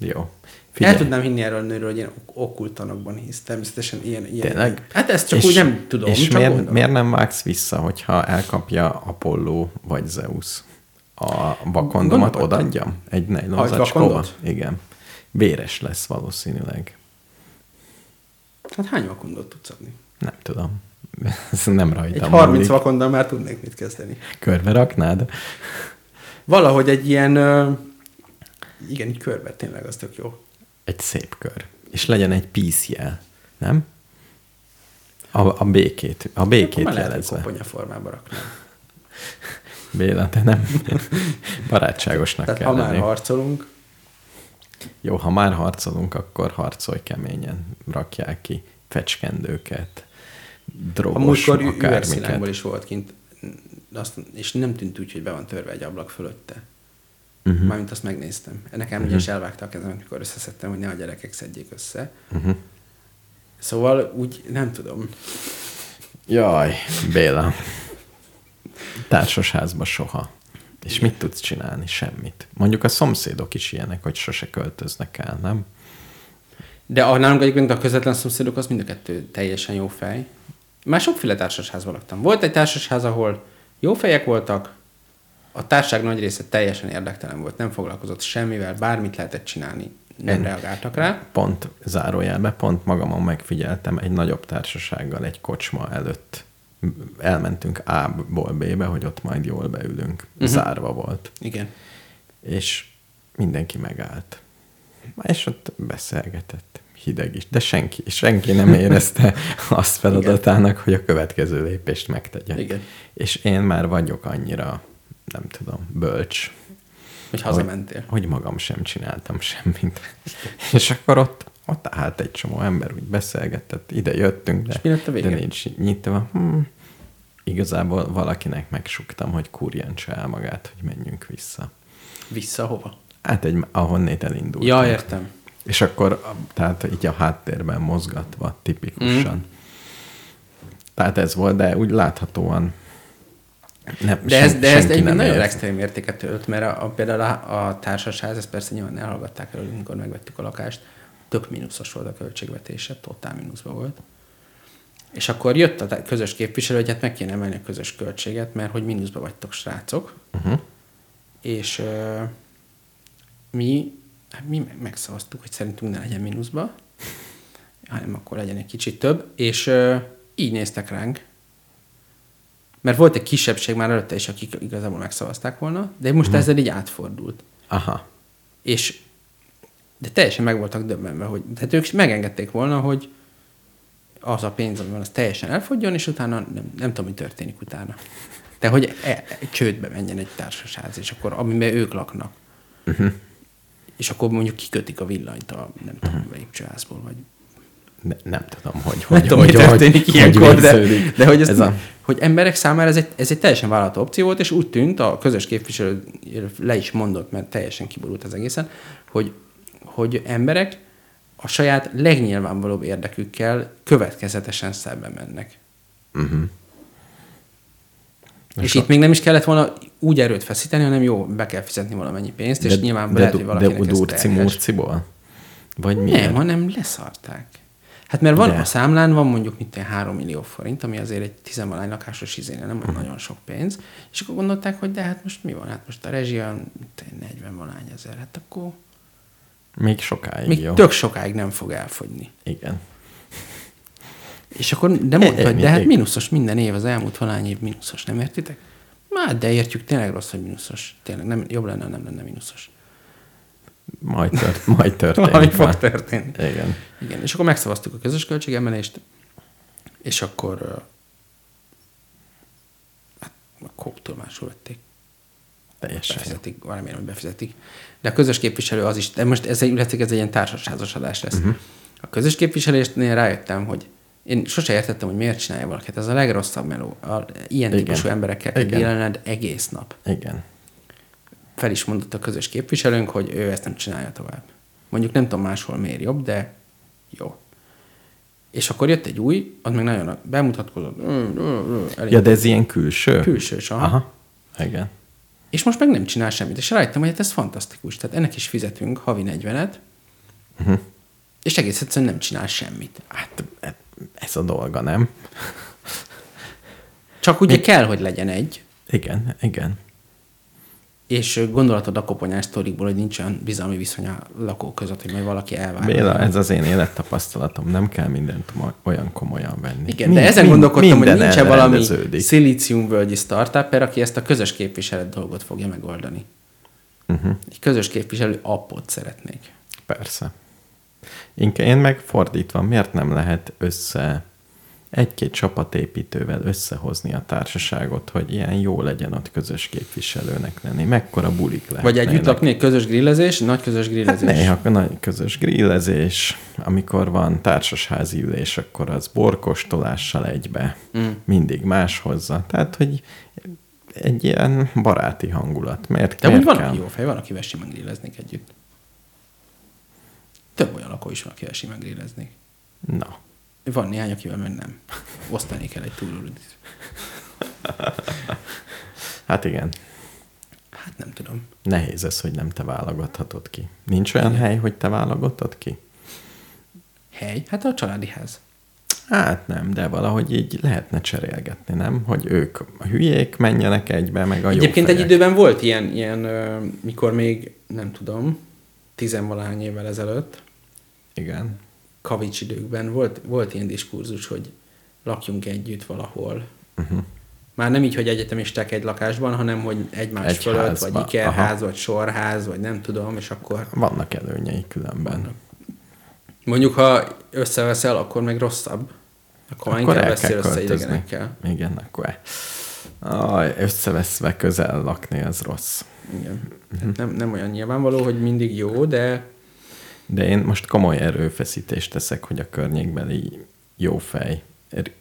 Jó. Figyelj. El tudnám hinni erről a nőről, hogy ilyen ok- okkultanokban hisz. Természetesen ilyen. ilyen Tényleg? Hát ezt csak és, úgy nem tudom. És csak miért, gondolom. miért nem vágsz vissza, hogyha elkapja Apollo vagy Zeus a vakondomat, odaadjam? Egy nejlon zacskóba? Igen. Véres lesz valószínűleg. Hát hány vakondot tudsz adni? Nem tudom. Ez nem rajtam. Egy 30 múlik. vakondal már tudnék mit kezdeni. Körbe raknád? Valahogy egy ilyen, igen, így körbe tényleg az tök jó. Egy szép kör. És legyen egy peace nem? A, a békét, a békét Akkor már jelezve. koponya formába raknám. Béla, te nem barátságosnak Tehát kell ha már lenni. harcolunk, Jó, ha már harcolunk, akkor harcolj keményen. Rakják ki fecskendőket, drogos, múltkor akármiket. is volt kint, azt, és nem tűnt úgy, hogy be van törve egy ablak fölötte. Uh-huh. Mármint azt megnéztem. Nekem uh-huh. is elvágta a kezemet, mikor összeszedtem, hogy ne a gyerekek szedjék össze. Uh-huh. Szóval úgy nem tudom. Jaj, Béla. Társasházba soha. És mit tudsz csinálni? Semmit. Mondjuk a szomszédok is ilyenek, hogy sose költöznek el, nem? De a nálunk egyébként a közvetlen szomszédok az mind a kettő teljesen jó fej. Már sokféle társasházban laktam. Volt egy társasház, ahol jó fejek voltak, a társaság nagy része teljesen érdektelen volt, nem foglalkozott semmivel, bármit lehetett csinálni, nem Én- reagáltak rá. Pont zárójelbe, pont magamon megfigyeltem egy nagyobb társasággal egy kocsma előtt. Elmentünk A-ból B-be, hogy ott majd jól beülünk. Uh-huh. Zárva volt. Igen. És mindenki megállt. És ott beszélgetett. Hideg is. De senki, senki nem érezte azt feladatának, hogy a következő lépést megtegye. Igen. És én már vagyok annyira, nem tudom, bölcs, Hogy hazamentél. hogy, hogy magam sem csináltam semmit. És akkor ott, ott állt egy csomó ember, úgy beszélgetett, ide jöttünk, de, És mi lett a vége? de nincs nyitva. Hm, igazából valakinek megsuktam, hogy kurjantsa el magát, hogy menjünk vissza. Vissza hova? Hát egy, ahonnét elindult. Ja, értem. És akkor, tehát így a háttérben mozgatva, tipikusan. Mm. Tehát ez volt, de úgy láthatóan nem, De ez, de ez egy nem nagyon extrém értéket ölt, mert a, a, például a, a társasház, ezt persze nyilván elhallgatták előtt, amikor megvettük a lakást, tök mínuszos volt a költségvetése, totál mínuszban volt. És akkor jött a közös képviselő, hogy hát meg kéne emelni a közös költséget, mert hogy mínuszban vagytok srácok, Uh-huh. és ö, mi, hát mi meg- megszavaztuk, hogy szerintünk ne legyen mínuszba, hanem akkor legyen egy kicsit több, és ö, így néztek ránk, mert volt egy kisebbség már előtte is, akik igazából megszavazták volna, de most Mhm. ezzel így átfordult. Aha. És De teljesen meg voltak döbbenve, hogy tehát ők megengedték volna, hogy az a pénz, ami van, az teljesen elfogjon, és utána nem, nem tudom, mi történik utána. De hogy e, e, csődbe menjen egy társasház, és akkor amiben ők laknak. Uh-huh. És akkor mondjuk kikötik a villanyt a nem tudom, uh-huh. lépcsőházból, vagy ne, nem tudom, hogy hogy, hogy, tudom, mi történik hogy, ilyenkor, hogy de, de hogy, ez a, hogy emberek számára ez egy, ez egy teljesen vállalható opció volt, és úgy tűnt, a közös képviselő le is mondott, mert teljesen kiborult az egészen, hogy, hogy emberek a saját legnyilvánvalóbb érdekükkel következetesen szembe mennek. uh-huh. És itt még nem is kellett volna úgy erőt feszíteni, hanem jó, be kell fizetni valamennyi pénzt, és nyilván de, lehet, hogy de, valakinek de ez murciból? Vagy mi? Nem, hanem leszarták. Hát mert van De. a számlán, van mondjuk mint 3 millió forint, ami azért egy tizenvalány lakásos izénél nem olyan nagyon sok pénz, és akkor gondolták, hogy de hát most mi van? Hát most a rezsi egy 40 valány ezer, hát akkor Még sokáig, még jó. tök sokáig nem fog elfogyni. Igen. És akkor de mondta, hogy ennyi, de hát mínuszos minden év, az elmúlt valány év mínuszos, nem értitek? Már de értjük, tényleg rossz, hogy mínuszos. Tényleg nem, jobb lenne, ha nem lenne mínuszos. Majd, tört, majd történik. Valami fog történni. Igen. Igen, és akkor megszavaztuk a közös költségemelést, és akkor hát, a kóptól máshol vették. Teljesen. Befizetik, remélem, hogy befizetik. De a közös képviselő az is, de most ez egy, illetve ez egy ilyen társasházas adás lesz. Uh-huh. A közös képviselésnél rájöttem, hogy én sose értettem, hogy miért csinálja valaki. Hát ez a legrosszabb meló. A, ilyen Igen. típusú emberekkel kell egész nap. Igen. Fel is mondott a közös képviselőnk, hogy ő ezt nem csinálja tovább. Mondjuk nem tudom máshol miért jobb, de jó. És akkor jött egy új, az meg nagyon bemutatkozott. Elég Ja, de ez ilyen külső? Külsős, aha. Aha. Igen. És most meg nem csinál semmit. És rájöttem, hogy hát ez fantasztikus. Tehát ennek is fizetünk havi 40-et, Uh-huh. és egész egyszerűen nem csinál semmit. Hát ez a dolga, nem? Csak ugye kell, hogy legyen egy, Igen, igen. És gondolatod a koponyás sztorikból, hogy nincs olyan bizalmi viszony a lakók között, hogy majd valaki elvár. Béla, ez az én élettapasztalatom. Nem kell mindent olyan komolyan venni. Igen, Mind- de ezen mind- gondolkodtam, hogy nincs-e valami szilíciumvölgyi startuper, aki ezt a közös képviselet dolgot fogja megoldani. Uh-huh. Egy közös képviselő appot szeretnék. Persze. Én meg fordítva, miért nem lehet össze egy-két csapatépítővel összehozni a társaságot, hogy ilyen jó legyen ott közös képviselőnek lenni. Mekkora bulik lehet. Vagy együtt lakni, közös grillezés, nagy közös Hát grillezés. néha nagy közös grillezés, amikor van társasházi ülés, akkor az borkostolással egybe. Mm. Mindig más hozza. Tehát, hogy egy ilyen baráti hangulat. Miért, De úgy miért van, kell? aki jó fej, van, akivel simán grilleznék együtt. Több olyan lakó is van, akivel simán grilleznék. Na, Van néhány, akivel meg nem. Osztani kell egy túlrudit. hát igen. Hát nem tudom. Nehéz ez, hogy nem te válogathatod ki. Nincs olyan Igen. hely, hogy te válogatod ki? Hely? Hát a családi ház. Hát nem, de valahogy így lehetne cserélgetni, nem? Hogy ők a hülyék menjenek egybe, meg a Egyébként egy időben volt ilyen, ilyen mikor még, nem tudom, tizenvalány évvel ezelőtt, Igen. Kavics időkben volt, volt ilyen diskurzus, hogy lakjunk együtt valahol. Uh-huh. Már nem így, hogy egyetemisták egy lakásban, hanem hogy egymás Egy fölött, házba. vagy ikerház, Aha. vagy sorház, vagy nem tudom, és akkor Vannak előnyei különben. Vannak. mondjuk, ha összeveszel, akkor meg rosszabb. Akkor, Akkor inkább beszél össze idegenekkel. Igen, akkor Aj, összeveszve közel lakni, az rossz. Igen. Tehát nem, nem olyan nyilvánvaló, hogy mindig jó, de De én most komoly erőfeszítést teszek, hogy a környékbeli jó fej,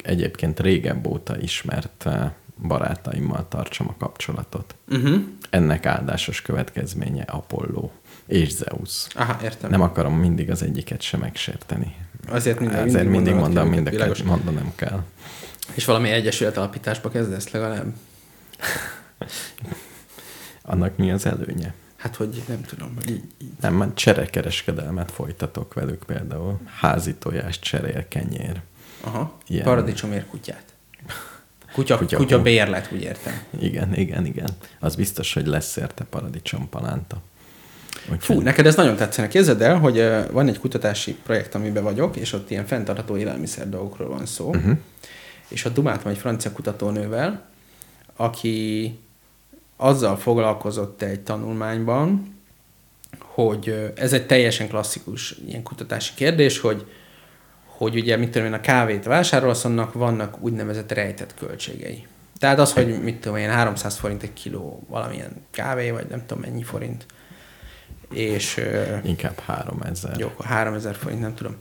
egyébként régebb óta ismert eh, barátaimmal tartsam a kapcsolatot. uh-huh. Ennek áldásos következménye Apollo és Zeus. Aha, értem. Nem akarom mindig az egyiket sem megsérteni. Azért mindig, Ezért mindig mondanod mondom, kell, mind a kettőt mondanom kell. És valami egyesület alapításba kezdesz legalább? Annak mi az előnye? Hát, hogy nem tudom, hogy így, így. Nem, már cserekereskedelmet folytatok velük például. Házi tojás, cserél, kenyér. Aha, Ilyen. Paradicsomért kutyát. Kutya, Kutya- kutya, bérlet, úgy értem. Igen, igen, igen. Az biztos, hogy lesz érte paradicsompalánta. Úgyhogy Fú, neked ez nagyon tetszene. Képzeld el, hogy van egy kutatási projekt, amiben vagyok, és ott ilyen fenntartható élelmiszer dolgokról van szó. Uh-huh. És ott dumáltam egy francia kutatónővel, aki azzal foglalkozott egy tanulmányban, hogy ez egy teljesen klasszikus ilyen kutatási kérdés, hogy, hogy ugye, mit tudom én, a kávét vásárolsz, annak vannak úgynevezett rejtett költségei. Tehát az, hogy mit tudom én, 300 forint egy kiló valamilyen kávé, vagy nem tudom mennyi forint, és Inkább 3000. jó, akkor 3000 forint, nem tudom.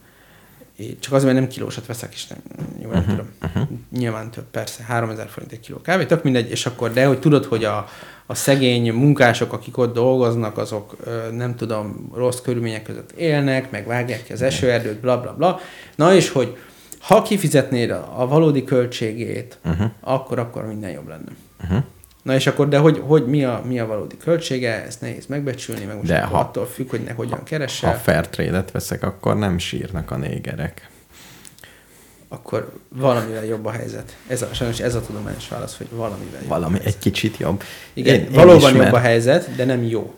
Csak azért, mert nem kilósat veszek, és nem, jó, nem uh-huh, tudom. Uh-huh. Nyilván több, persze, 3000 forint egy kiló kávé, tök mindegy, és akkor, de hogy tudod, hogy a, a szegény munkások, akik ott dolgoznak, azok nem tudom, rossz körülmények között élnek, meg vágják ki az esőerdőt, bla bla bla. Na és hogy ha kifizetnéd a, a valódi költségét, uh-huh. akkor, akkor minden jobb lenne. Uh-huh. Na és akkor, de hogy, hogy mi, a, mi a valódi költsége, ezt nehéz megbecsülni, meg most De ha- ha, attól függ, hogy ne hogyan Ha keresel, fair trade-et veszek, akkor nem sírnak a négerek. akkor valamivel jobb a helyzet. Ez a, sajnos ez a tudományos válasz, hogy valamivel jobb Valami egy kicsit jobb. Igen, Én- én valóban is, jobb mert- a helyzet, de nem jó.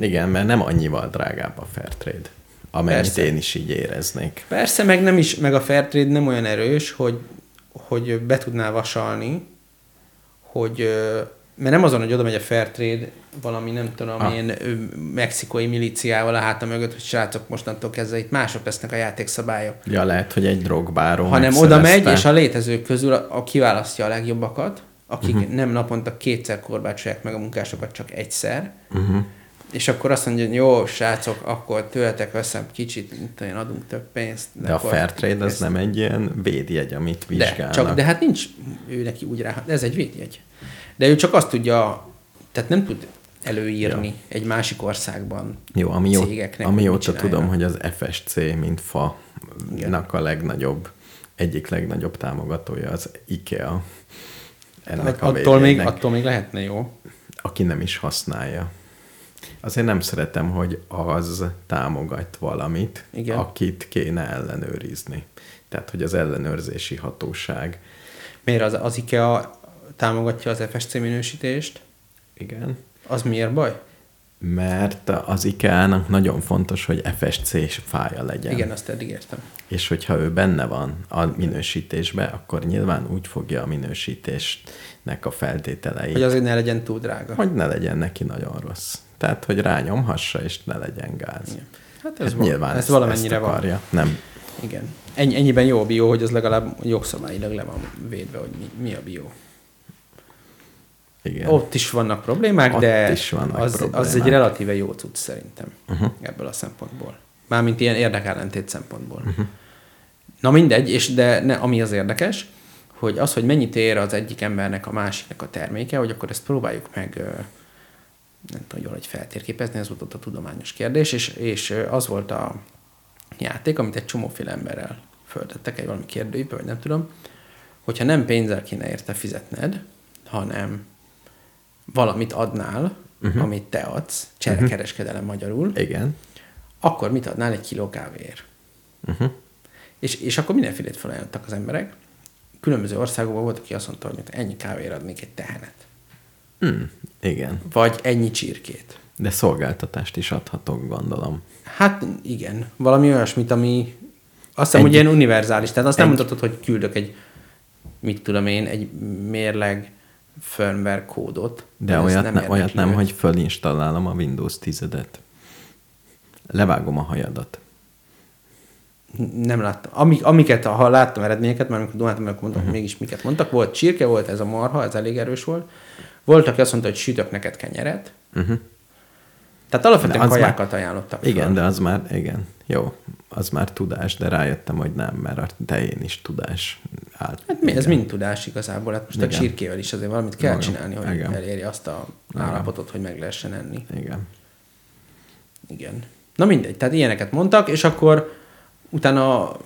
Igen, mert nem annyival drágább a fair trade. Amennyit Persze. én is így éreznék. Persze, meg nem is, meg a Fairtrade nem olyan erős, hogy, hogy be tudnál vasalni, hogy mert nem azon, hogy oda megy a Fairtrade valami, nem tudom, Ah. ilyen ö, mexikói milíciával a háta mögött, hogy srácok, mostantól kezdve itt mások lesznek a játékszabályok. Ja, lehet, hogy egy drogbáról hanem oda megy, és a létezők közül a, a kiválasztja a legjobbakat, akik uh-huh. nem naponta kétszer korbácsolják meg a munkásokat, csak egyszer, Uh-huh. és akkor azt mondja, hogy jó, srácok, akkor tőletek veszem kicsit, mint olyan adunk több pénzt. De a akkor fair trade az nem egy ilyen védjegy, amit de, vizsgálnak. csak, de hát nincs ő neki úgy rá, de ez egy védjegy. De ő csak azt tudja, tehát nem tud előírni ja. egy másik országban Jó, cégeknek, hogy amióta tudom, hogy az FSC, mint fa-nak a legnagyobb, egyik legnagyobb támogatója az IKEA. Ennek a attól, még, attól még lehetne jó. aki nem is használja. Azért nem szeretem, hogy az támogat valamit, Igen. akit kéne ellenőrizni. Tehát, hogy az ellenőrzési hatóság. Miért az, az IKEA támogatja az FSC minősítést? Igen. Az miért baj? Mert az IKEA-nak nagyon fontos, hogy FSC fája legyen. Igen, azt eddig értem. És hogyha ő benne van a minősítésbe, akkor nyilván úgy fogja a minősítésnek a feltételeit, Hogy azért ne legyen túl drága. hogy ne legyen neki nagyon rossz. Tehát, hogy rányomhassa, és ne legyen gáz. Igen. Hát Ez hát nyilván ez ezt, valamennyire ezt van. akarja. Nem. Igen. Ennyi, ennyiben jó a bió, hogy az legalább jogszabályilag le van védve, hogy mi, mi a bió. Igen. Ott is vannak problémák, Ott de is vannak az, az problémák. egy relatíve jó cucc szerintem Uh-huh. ebből a szempontból. Mármint ilyen érdekellentét szempontból. Uh-huh. Na mindegy, és de ne, ami az érdekes, hogy az, hogy mennyit ér az egyik embernek a másiknak a terméke, hogy akkor ezt próbáljuk meg nem tudom jól, hogy feltérképezni, ez volt ott a tudományos kérdés, és, és az volt a játék, amit egy csomóféle emberrel föltettek egy valami kérdőjébe, vagy nem tudom, hogyha nem pénzzel kéne érte fizetned, hanem valamit adnál, uh-huh. amit te adsz, cserekereskedelem magyarul, Igen. akkor mit adnál egy kiló kávéért? Uh-huh. És, és akkor mindenfélét felajánlottak az emberek. Különböző országokban volt, aki azt mondta, hogy ennyi kávéért adnék egy tehenet. Mm, igen. Vagy ennyi csirkét. De szolgáltatást is adhatok, gondolom. Hát igen, valami olyasmit, ami azt hiszem, Egy- hogy ilyen univerzális. Tehát azt nem egy- mondhatod, hogy küldök egy, mit tudom én, egy mérleg firmware kódot. De olyat, nem, érdekli olyat nem, hogy fölinstalálom a Windows 10-et. Levágom a hajadat. Nem láttam. Amik, amiket, ha láttam eredményeket, már amikor dumáltam, akkor mondtam, hogy mégis miket mondtak. Volt csirke, volt ez a marha, ez elég erős volt. Volt, aki azt mondta, hogy sütök neked kenyeret. Uh-huh. Tehát alapvetően az kajákat ajánlottak. Igen, föl. de az már, igen, jó, az már tudás, de rájöttem, hogy nem, mert a tején is tudás állt. Hát mi, ez mind tudás igazából. Hát most a Igen. csirkével is azért valamit kell Igen. csinálni, hogy Igen. elérje azt a állapotot, hogy meg lehessen enni. Igen. Igen. Na mindegy, tehát ilyeneket mondtak, és akkor utána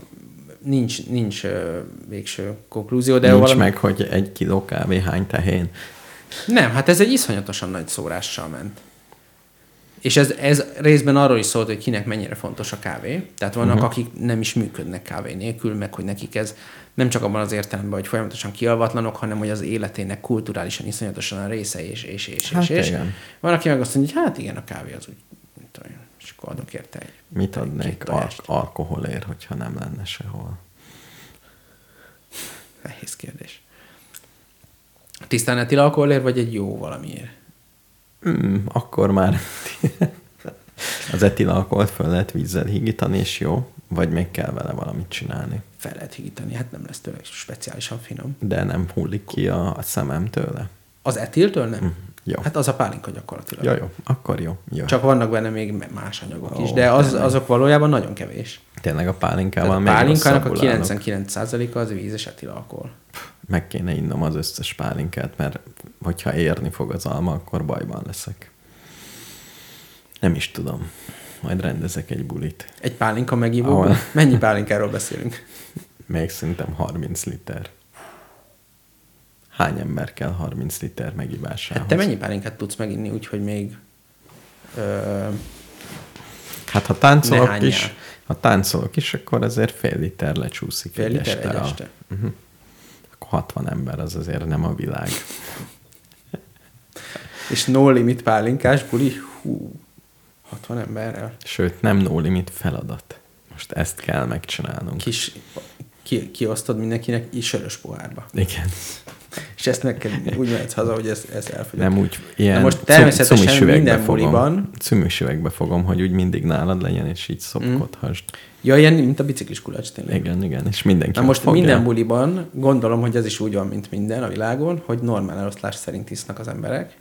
nincs, nincs végső konklúzió, De Nincs valami... meg, hogy egy kiló kávé hány tehén. Nem, hát ez egy iszonyatosan nagy szórással ment. És ez, ez részben arról is szólt, hogy kinek mennyire fontos a kávé. Tehát vannak, uh-huh. akik nem is működnek kávé nélkül, meg hogy nekik ez nem csak abban az értelemben, hogy folyamatosan kialvatlanok, hanem hogy az életének kulturálisan iszonyatosan a része, és, és, és, Hát és, és. igen. Van, aki meg azt mondja, hogy hát igen, a kávé az úgy, mint tudom, és akkor adok érte egy Mit adnék al- alkoholért, hogyha nem lenne sehol? Nehéz kérdés. Tisztán etil alkoholért, vagy egy jó valamiért? Mm, akkor már Az etilalkoholt föl lehet vízzel hígítani, és jó? Vagy még kell vele valamit csinálni? Fel lehet higítani, hát nem lesz tőle speciálisan finom. De nem hullik ki a, a szemem tőle? Az etiltől nem? Mm, jó. Hát az a pálinka gyakorlatilag. Ja, jó, akkor jó. jó. Csak vannak benne még más anyagok Ó, is, de az, tényleg. azok valójában nagyon kevés. Tényleg a pálinkával Tehát a még pálinkának a rosszabbul állok. 99%-a az víz és etilalkohol. Meg kéne innom az összes pálinkát, mert hogyha érni fog az alma, akkor bajban leszek. Nem is tudom. Majd rendezek egy bulit. Egy pálinka megívó. Ahol- Mennyi pálinkáról beszélünk? Még szerintem 30 liter. Hány ember kell 30 liter megivásához? Hát te mennyi pálinkát tudsz meginni, úgyhogy még ö, Hát ha táncolok is, ha táncolok is, akkor azért fél liter lecsúszik fél egy liter este egy a- este? Uh-huh. Akkor 60 ember az azért nem a világ. És no limit pálinkás buli, hú, 60 emberrel. Sőt, nem no limit feladat. Most ezt kell megcsinálnunk. Kis, ki, kiosztod mindenkinek is sörös pohárba. Igen. És ezt meg kell, úgy mehetsz haza, hogy ezt, ezt elfogyod. Nem úgy, ilyen Na most természetesen minden buliban- Cumis üvegbe fogom, hogy úgy mindig nálad legyen, és így szopkodhassd. Ja, ilyen, mint a biciklis kulacs tényleg. Igen, igen, és mindenki Na most fogja. minden buliban, gondolom, hogy ez is úgy van, mint minden a világon, hogy normál eloszlás szerint isznak az emberek.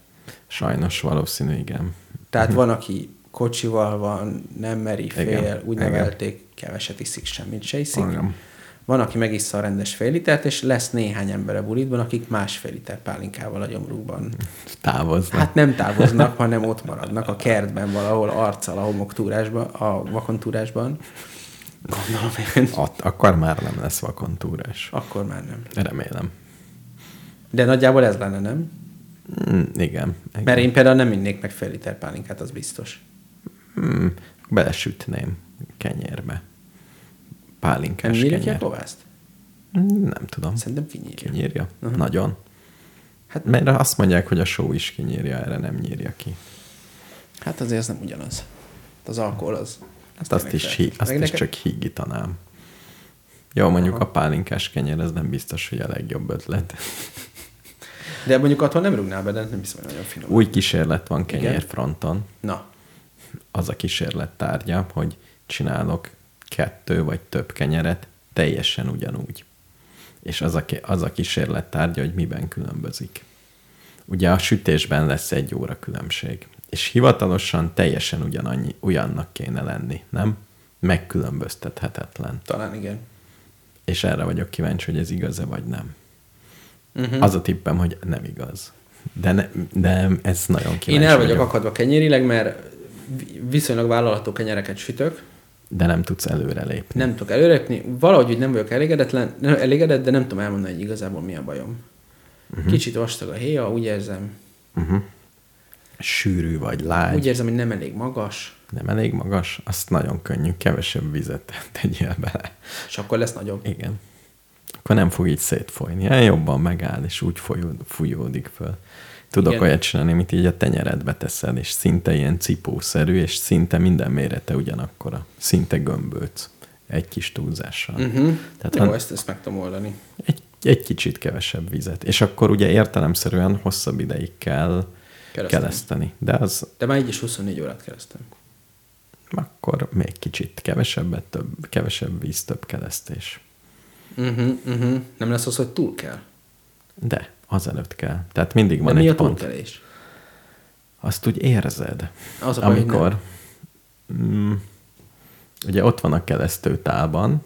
Sajnos valószínű, igen. Tehát van, aki kocsival van, nem meri, fél, Igen, úgy igen. nevelték, keveset iszik, semmit se iszik. Igen. Van, aki megissza a rendes fél litert, és lesz néhány ember a bulitban, akik másfél liter pálinkával a gyomrukban. Távoznak. Hát nem távoznak, hanem ott maradnak a kertben valahol arccal a homoktúrásban, a vakontúrásban. Gondolom én. Ott, akkor már nem lesz vakontúrás. Akkor már nem. Remélem. De nagyjából ez lenne, nem? Mm, igen. igen. Mert én például nem innék meg fél liter pálinkát, az biztos. Mm, belesütném kenyérbe. Nem Pálinkás kenyér. kovászt? Mm, Nem tudom. Szerintem kinyírja. Kinyírja? Aha. Nagyon. Hát mert azt mondják, hogy a só is kinyírja, erre nem nyírja ki. Hát azért ez nem ugyanaz. Az alkohol az... Hát azt is, hí, azt is csak hígítanám. Jó, mondjuk Aha. a pálinkás kenyer, ez nem biztos, hogy a legjobb ötlet. De mondjuk attól nem rúgnál be, de nem hiszem, hogy nagyon finom. Új kísérlet van kenyérfronton. Na, Az a kísérlet tárgya, hogy csinálok kettő vagy több kenyeret teljesen ugyanúgy. És az a, az a kísérlet tárgya, hogy miben különbözik. Ugye a sütésben lesz egy óra különbség. És hivatalosan teljesen ugyanannyi, ugyannak kéne lenni, nem? Megkülönböztethetetlen. talán igen. És erre vagyok kíváncsi, hogy ez igaz-e vagy nem. Uh-huh. Az a tippem, hogy nem igaz. De, ne, de ez nagyon kíváncsi Én el vagyok akadva kenyérileg, mert vi- viszonylag vállalható kenyereket sütök, De nem tudsz előrelépni. nem tudok előrepni, valahogy úgy nem vagyok elégedetlen, nem, elégedett, de nem tudom elmondani, hogy igazából mi a bajom. Uh-huh. Kicsit vastag a héja, úgy érzem, Uh-huh. Sűrű vagy lágy. úgy érzem, hogy nem elég magas, Nem elég magas, azt nagyon könnyű, kevesebb vizet tegyél bele. és akkor lesz nagyobb. Igen. Akkor nem fog így szétfolyni. Ilyen jobban megáll, és úgy folyód, fújódik föl. Tudok Igen. olyat csinálni, amit így a tenyeredbe teszed, és szinte ilyen cipószerű, és szinte minden mérete ugyanakkora. Szinte gömbölc. Egy kis túlzással. Uh-huh. Tehát Jó, han- ezt, ezt meg tudom oldani. Egy, egy kicsit kevesebb vizet. És akkor ugye értelemszerűen hosszabb ideig kell Kereszteni. kereszteni. De az De már így is 24 órát keresztem. akkor még kicsit kevesebbet, több, kevesebb víz, több keresztés. Uh-huh, uh-huh. Nem lesz az, hogy túl kell. De azelőtt kell. Tehát mindig De van mi egy a pont. túlkelés? Azt úgy érzed. Az a baj, amikor mm, ugye ott van a keresztőtálban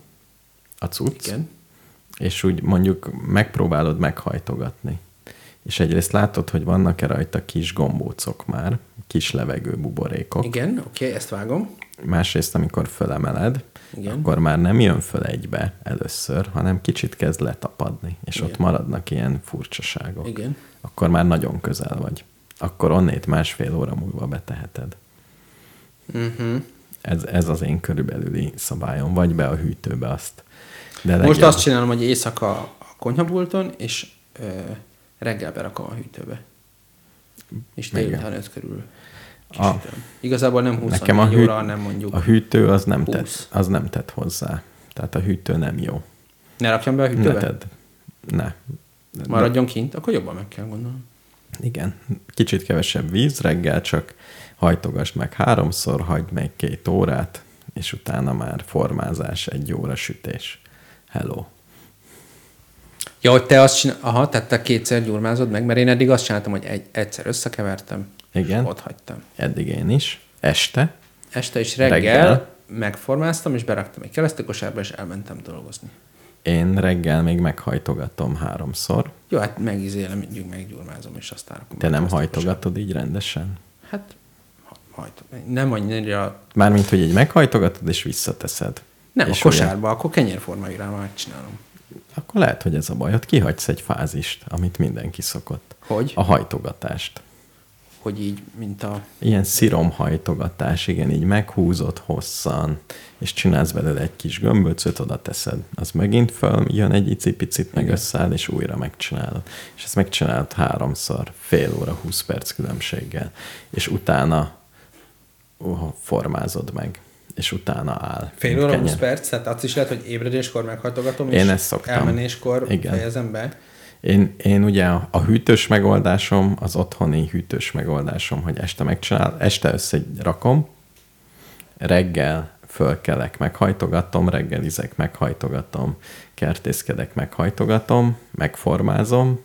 a cucc, Igen. és úgy mondjuk megpróbálod meghajtogatni. És egyrészt látod, hogy vannak-e rajta kis gombócok már, kis levegő buborékok. Igen, oké, okay, ezt vágom. Másrészt, amikor fölemeled, Igen. akkor már nem jön föl egybe először, hanem kicsit kezd letapadni, és Igen. ott maradnak ilyen furcsaságok. Igen. Akkor már nagyon közel vagy. Akkor onnét másfél óra múlva beteheted. Uh-huh. Ez, ez az én körülbelüli szabályom. Vagy be a hűtőbe azt. De Most legjobb- azt csinálom, hogy éjszaka a konyhapulton, és ö, reggel berakom a hűtőbe. És délután öt körül A- kisütöm. Igazából nem 24 Nekem a, hű, óra, hanem mondjuk. a hűtő az nem, 20. tett, az nem tett hozzá. Tehát a hűtő nem jó. Ne rakjam be a hűtőbe? Ne tedd. Ne. Maradjon kint, akkor jobban meg kell gondolni. Igen, kicsit kevesebb víz, reggel csak hajtogasd meg háromszor, hagyd meg két órát, és utána már formázás, egy óra sütés. Hello. Ja, hogy te azt csinál... Aha, tehát te kétszer gyurmázod meg, mert én eddig azt csináltam, hogy egy, egyszer összekevertem, Igen. és ott hagytam. Eddig én is. Este. Este is reggel, Reggel. megformáztam, és beraktam egy keresztőkosárba, és elmentem dolgozni. Én reggel még meghajtogatom háromszor. Jó, hát megizélem, meggyurmázom, és aztán rakom Te nem hajtogatod így rendesen? Hát, ha- hajtom. Nem annyira... Mármint, hogy így meghajtogatod, és visszateszed. Nem, és a kosárba, akkor kenyérformáira megcsinálom. Ugye, akkor lehet, hogy ez a baj. Ott kihagysz egy fázist, amit mindenki szokott. Hogy? A hajtogatást. Hogy így, mint a... Ilyen sziromhajtogatás, igen, így meghúzod hosszan, és csinálsz belőle egy kis gömböcöt, oda teszed. Az megint föl, jön egy icipicit, meg Igen. összeáll, és újra megcsinálod. És ezt megcsinálod háromszor, fél óra, 20 perc különbséggel. És utána uh, formázod meg, és utána áll. Fél óra, kenyér. 20 perc, tehát azt is lehet, hogy ébredéskor meghajtogatom, Én és ezt szoktam. elmenéskor Igen. fejezem be. Én, én ugye a a hűtős megoldásom, az otthoni hűtős megoldásom, hogy este megcsinál, este összerakom, reggel fölkelek, meghajtogatom, reggelizek, meghajtogatom, kertészkedek, meghajtogatom, megformázom,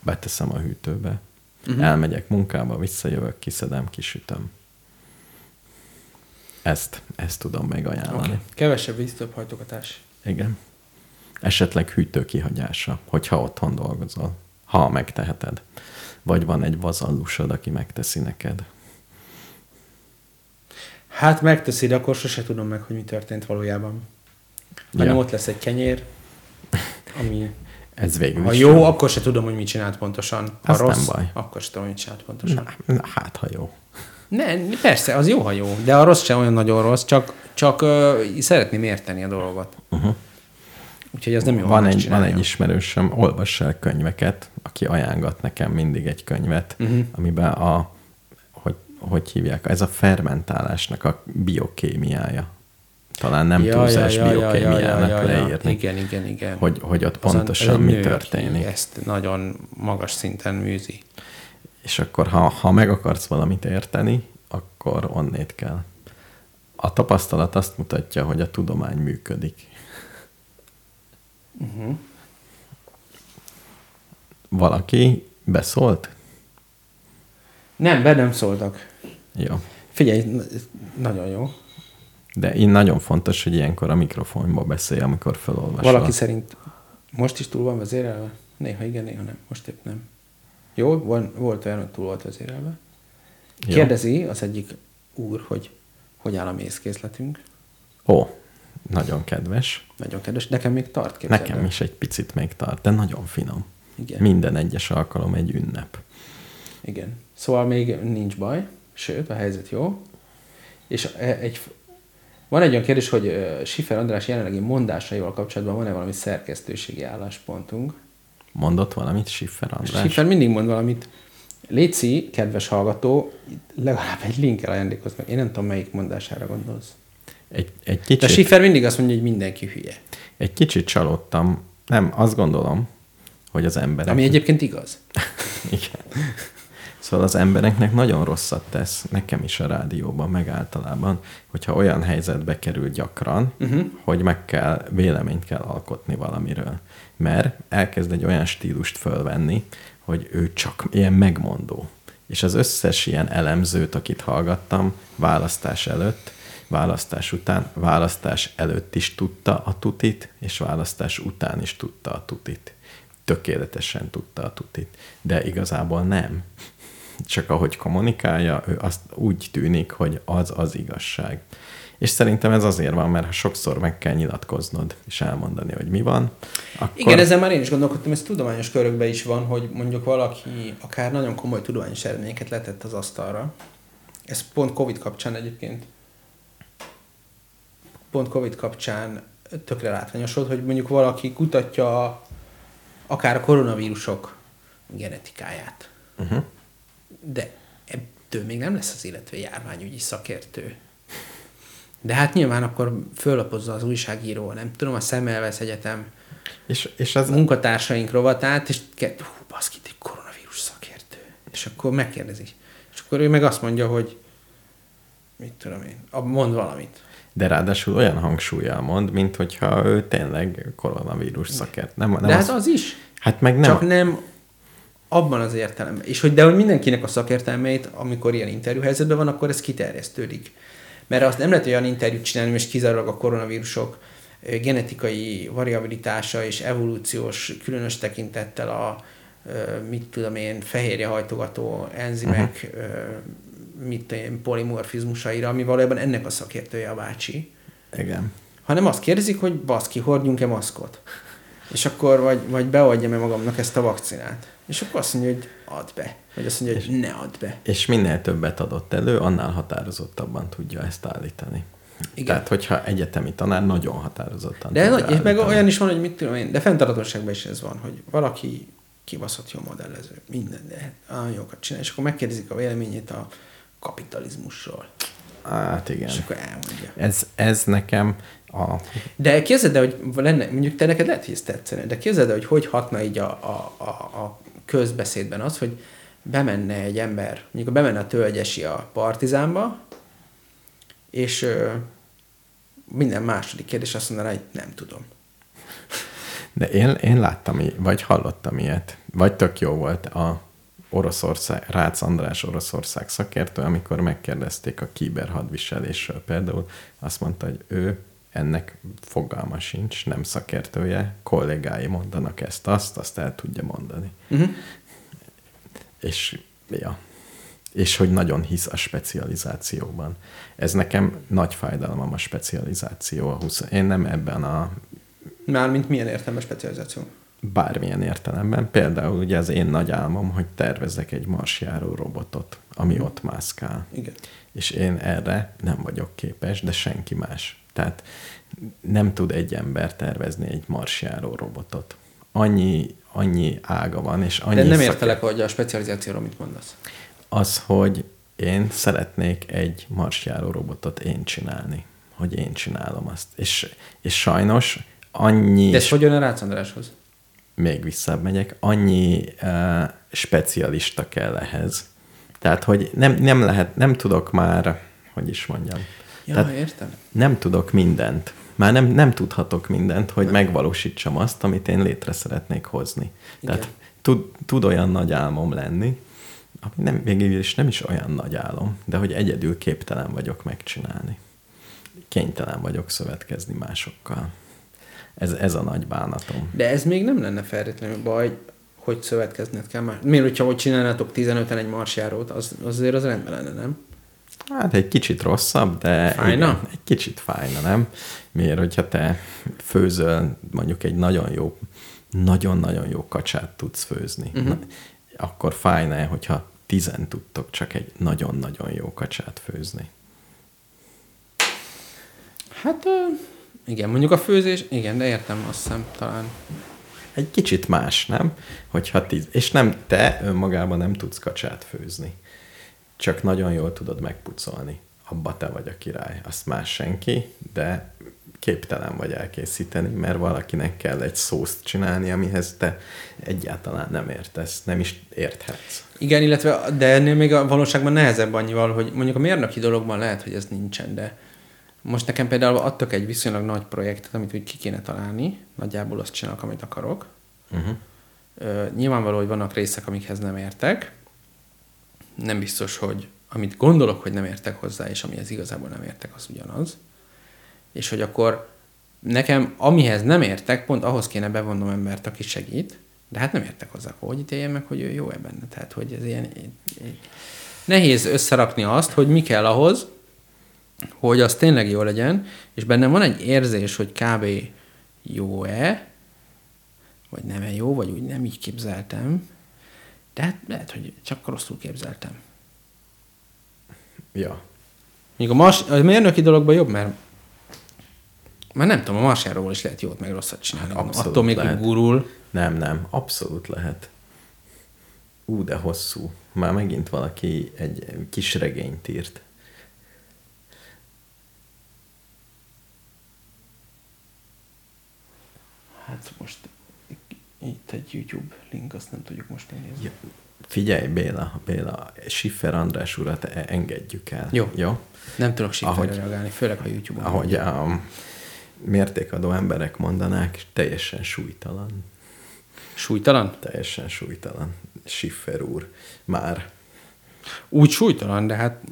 beteszem a hűtőbe, uh-huh. elmegyek munkába, visszajövök, kiszedem, kisütöm. Ezt, ezt tudom még ajánlani. Okay. Kevesebb víz, több hajtogatás. Igen. Esetleg hűtő kihagyása, hogyha otthon dolgozol. Ha megteheted. Vagy van egy vazallusod, aki megteszi neked. Hát megteszi, de akkor sose tudom meg, hogy mi történt valójában. Hanem Ja. ott lesz egy kenyér, ami Ez végül ha jó, akkor se tudom, hogy mit csinált pontosan. Ha Az nem rossz, baj. akkor se tudom, hogy mit csinált pontosan. Na, na, hát, ha jó. Ne, persze, az jó, ha jó, de a rossz sem olyan nagyon rossz, csak, csak uh, szeretném érteni a dolgot. Uh-huh. Úgyhogy ez nem jó. Van egy, van egy ismerősöm, olvass el könyveket, aki ajánlgat nekem mindig egy könyvet, uh-huh. amiben a, hogy, hogy hívják, ez a fermentálásnak a biokémiája. Talán nem ja, túlzás ja, biokémiának ja, ja, ja, ja. leírni, Igen, igen, igen. hogy, hogy ott Azon- pontosan mi történik. Ezt nagyon magas szinten műzi. És akkor, ha, ha meg akarsz valamit érteni, akkor onnét kell. A tapasztalat azt mutatja, hogy a tudomány működik. Uh-huh. Valaki beszólt? Nem, be nem szóltak. Jó. Figyelj, nagyon jó. De én nagyon fontos, hogy ilyenkor a mikrofonba beszélj, amikor felolvasol. Valaki szerint most is túl van vezérelve? Néha igen, néha nem. Most épp nem. Jó, van, volt olyan, hogy túl volt vezérelve. Jó. Kérdezi az egyik úr, hogy hogy áll a mézkészletünk. Ó, nagyon kedves. Nagyon kedves. Nekem még tart, képzeld Nekem is egy picit még tart, de nagyon finom. Igen. Minden egyes alkalom egy ünnep. Igen. Szóval még nincs baj, sőt, a helyzet jó. És e- egy, van egy olyan kérdés, hogy Sifer András jelenlegi mondásaival kapcsolatban van-e valami szerkesztőségi álláspontunk? Mondott valamit Schiffer András? Sifer mindig mond valamit. Léci, kedves hallgató, legalább egy linkkel ajándékoz meg. Én nem tudom, melyik mondására gondolsz. Egy, egy, De kicsit, Sifer mindig azt mondja, hogy mindenki hülye. egy kicsit csalódtam. Nem, azt gondolom, hogy az emberek... Ami egyébként igaz. Igen. Szóval az embereknek nagyon rosszat tesz, nekem is a rádióban, meg általában, hogyha olyan helyzetbe kerül gyakran, uh-huh. hogy meg kell, véleményt kell alkotni valamiről. Mert elkezd egy olyan stílust fölvenni, hogy ő csak ilyen megmondó. És az összes ilyen elemzőt, akit hallgattam, választás előtt, választás után, választás előtt is tudta a tutit, és választás után is tudta a tutit. Tökéletesen tudta a tutit. De igazából nem. Csak ahogy kommunikálja, ő azt úgy tűnik, hogy az az igazság. És szerintem ez azért van, mert ha sokszor meg kell nyilatkoznod, és elmondani, hogy mi van, akkor... Igen, ezzel már én is gondolkodtam, ez tudományos körökben is van, hogy mondjuk valaki akár nagyon komoly tudományos eredményeket letett az asztalra. Ez pont Covid kapcsán egyébként. Pont Covid kapcsán tökre látványos volt, hogy mondjuk valaki kutatja akár a koronavírusok genetikáját. Uh-huh. De ebből még nem lesz az illetve járványügyi szakértő. De hát nyilván akkor föllapozza az újságíró, nem tudom, a Szemmelweis Egyetem És, és ez, munkatársaink rovatát, és ke- hú, baszki, egy koronavírus És akkor megkérdezi. És akkor ő meg azt mondja, hogy mit tudom én, mond valamit. De ráadásul olyan hangsúlyjal mond, mint hogyha ő tényleg koronavírus szakert. Nem, nem De hát az, az is. hát meg nem. Csak nem abban az értelemben. És hogy, de hogy mindenkinek a szakértelmeit, amikor ilyen interjú helyzetben van, akkor ez kiterjesztődik. Mert azt nem lehet olyan interjút csinálni, és kizárólag a koronavírusok genetikai variabilitása és evolúciós különös tekintettel a mit tudom én, fehérje hajtogató enzimek, uh-huh. Mit én, polimorfizmusaira, ami valójában ennek a szakértője a bácsi Igen. hanem azt kérdezik, hogy baszki, hordjunk-e maszkot? És akkor vagy, vagy beadjam-e magamnak ezt a vakcinát? És akkor azt mondja, hogy add be. Vagy azt mondja, hogy ne add be. És minél többet adott elő, annál határozottabban tudja ezt állítani. Igen. Tehát, hogyha egyetemi tanár nagyon határozottan De tudja és meg olyan is van, hogy mit tudom én, de fenntarthatóságban is ez van, hogy valaki kibaszott jó modellező, minden, de nagyon jókat csinál, és akkor megkérdezik a véleményét a kapitalizmusról. Hát igen. És akkor elmondja. Ez, ez nekem a... De képzeld el, hogy lenne, mondjuk te neked lehet, hogy ez tetszene, de képzeld el, hogy hogy hatna így a, a, a, a közbeszédben az, hogy bemenne egy ember, mondjuk bemenne a tölgyesi a partizánba, és ö, minden második kérdés azt mondaná, hogy nem tudom. De én, én láttam, vagy hallottam ilyet, vagy tök jó volt a Oroszország, Rácz András Oroszország szakértő, amikor megkérdezték a kiberhadviselésről például, azt mondta, hogy ő ennek fogalma sincs, nem szakértője, kollégái mondanak ezt, azt, azt el tudja mondani. Uh-huh. És, ja, és hogy nagyon hisz a specializációban. Ez nekem nagy fájdalmam a specializáció. A 20, én nem ebben a Mármint milyen értelme specializáció? Bármilyen értelemben. Például ugye az én nagy álmom, hogy tervezzek egy marsjáró robotot, ami ott mászkál. Igen. És én erre nem vagyok képes, de senki más. Tehát nem tud egy ember tervezni egy marsjáró robotot. Annyi, annyi ága van, és annyi De nem szak- értelek, hogy a specializációról mit mondasz. Az, hogy én szeretnék egy marsjáró robotot én csinálni. Hogy én csinálom azt. És, és sajnos annyi... De ez hogy jön a Rácz Andráshoz? Még visszább megyek, annyi uh, specialista kell ehhez. Tehát, hogy nem, nem lehet, nem tudok már, hogy is mondjam, Ja, Tehát- értem. nem tudok mindent. Már nem, nem tudhatok mindent, hogy megvalósítsam azt, amit én létre szeretnék hozni. Igen. Tehát tud, tud olyan nagy álmom lenni, ami nem, végül is nem is olyan nagy álom, de hogy egyedül képtelen vagyok megcsinálni. Kénytelen vagyok szövetkezni másokkal. Ez, ez a nagy bánatom. De ez még nem lenne feltétlenül baj, hogy szövetkezned kell már. Miért, hogyha hogy csinálnátok 15-en egy marsjárót, az, azért az rendben lenne, nem? Hát egy kicsit rosszabb, de Fájna? Igen, egy kicsit fájna, nem? Miért, hogyha te főzöl mondjuk egy nagyon jó, nagyon-nagyon jó kacsát tudsz főzni, uh-huh. akkor fájna hogyha tizen tudtok csak egy nagyon-nagyon jó kacsát főzni. Hát igen, mondjuk a főzés, igen, de értem, azt hiszem talán. Egy kicsit más, nem? Hogyha tíz, és nem te önmagában nem tudsz kacsát főzni. Csak nagyon jól tudod megpucolni. Abba te vagy a király. Azt más senki, de képtelen vagy elkészíteni, mert valakinek kell egy szószt csinálni, amihez te egyáltalán nem értesz, nem is érthetsz. Igen, illetve, de ennél még a valóságban nehezebb annyival, hogy mondjuk a mérnöki dologban lehet, hogy ez nincsen, de most nekem például adtak egy viszonylag nagy projektet, amit úgy ki kéne találni, nagyjából azt csinálok, amit akarok. Uh-huh. Ö, nyilvánvaló, hogy vannak részek, amikhez nem értek. Nem biztos, hogy amit gondolok, hogy nem értek hozzá, és amihez igazából nem értek, az ugyanaz. És hogy akkor nekem, amihez nem értek, pont ahhoz kéne bevonnom embert, aki segít, de hát nem értek hozzá, hogy ítéljem meg, hogy ő jó-e benne. Tehát, hogy ez ilyen... Nehéz összerakni azt, hogy mi kell ahhoz, hogy az tényleg jó legyen, és bennem van egy érzés, hogy kb. jó-e, vagy nem jó, vagy úgy nem így képzeltem, de hát lehet, hogy csak rosszul képzeltem. Ja. Még a, mas, a mérnöki dologban jobb, mert már nem tudom, a marsjáról is lehet jót meg rosszat csinálni. Abszolút Attól még, lehet. gurul. Nem, nem, abszolút lehet. Ú, de hosszú. Már megint valaki egy kis regényt írt. Hát most itt egy YouTube link, azt nem tudjuk most megnézni. Ja, Figyelj, Béla, Béla, Schiffer András urat e- engedjük el. Jó. Jó? Nem tudok Ahogy- reagálni, főleg a YouTube-on. Ahogy a mértékadó emberek mondanák, teljesen súlytalan. Súlytalan? Teljesen súlytalan. Schiffer úr. Már Úgy súlytalan, de hát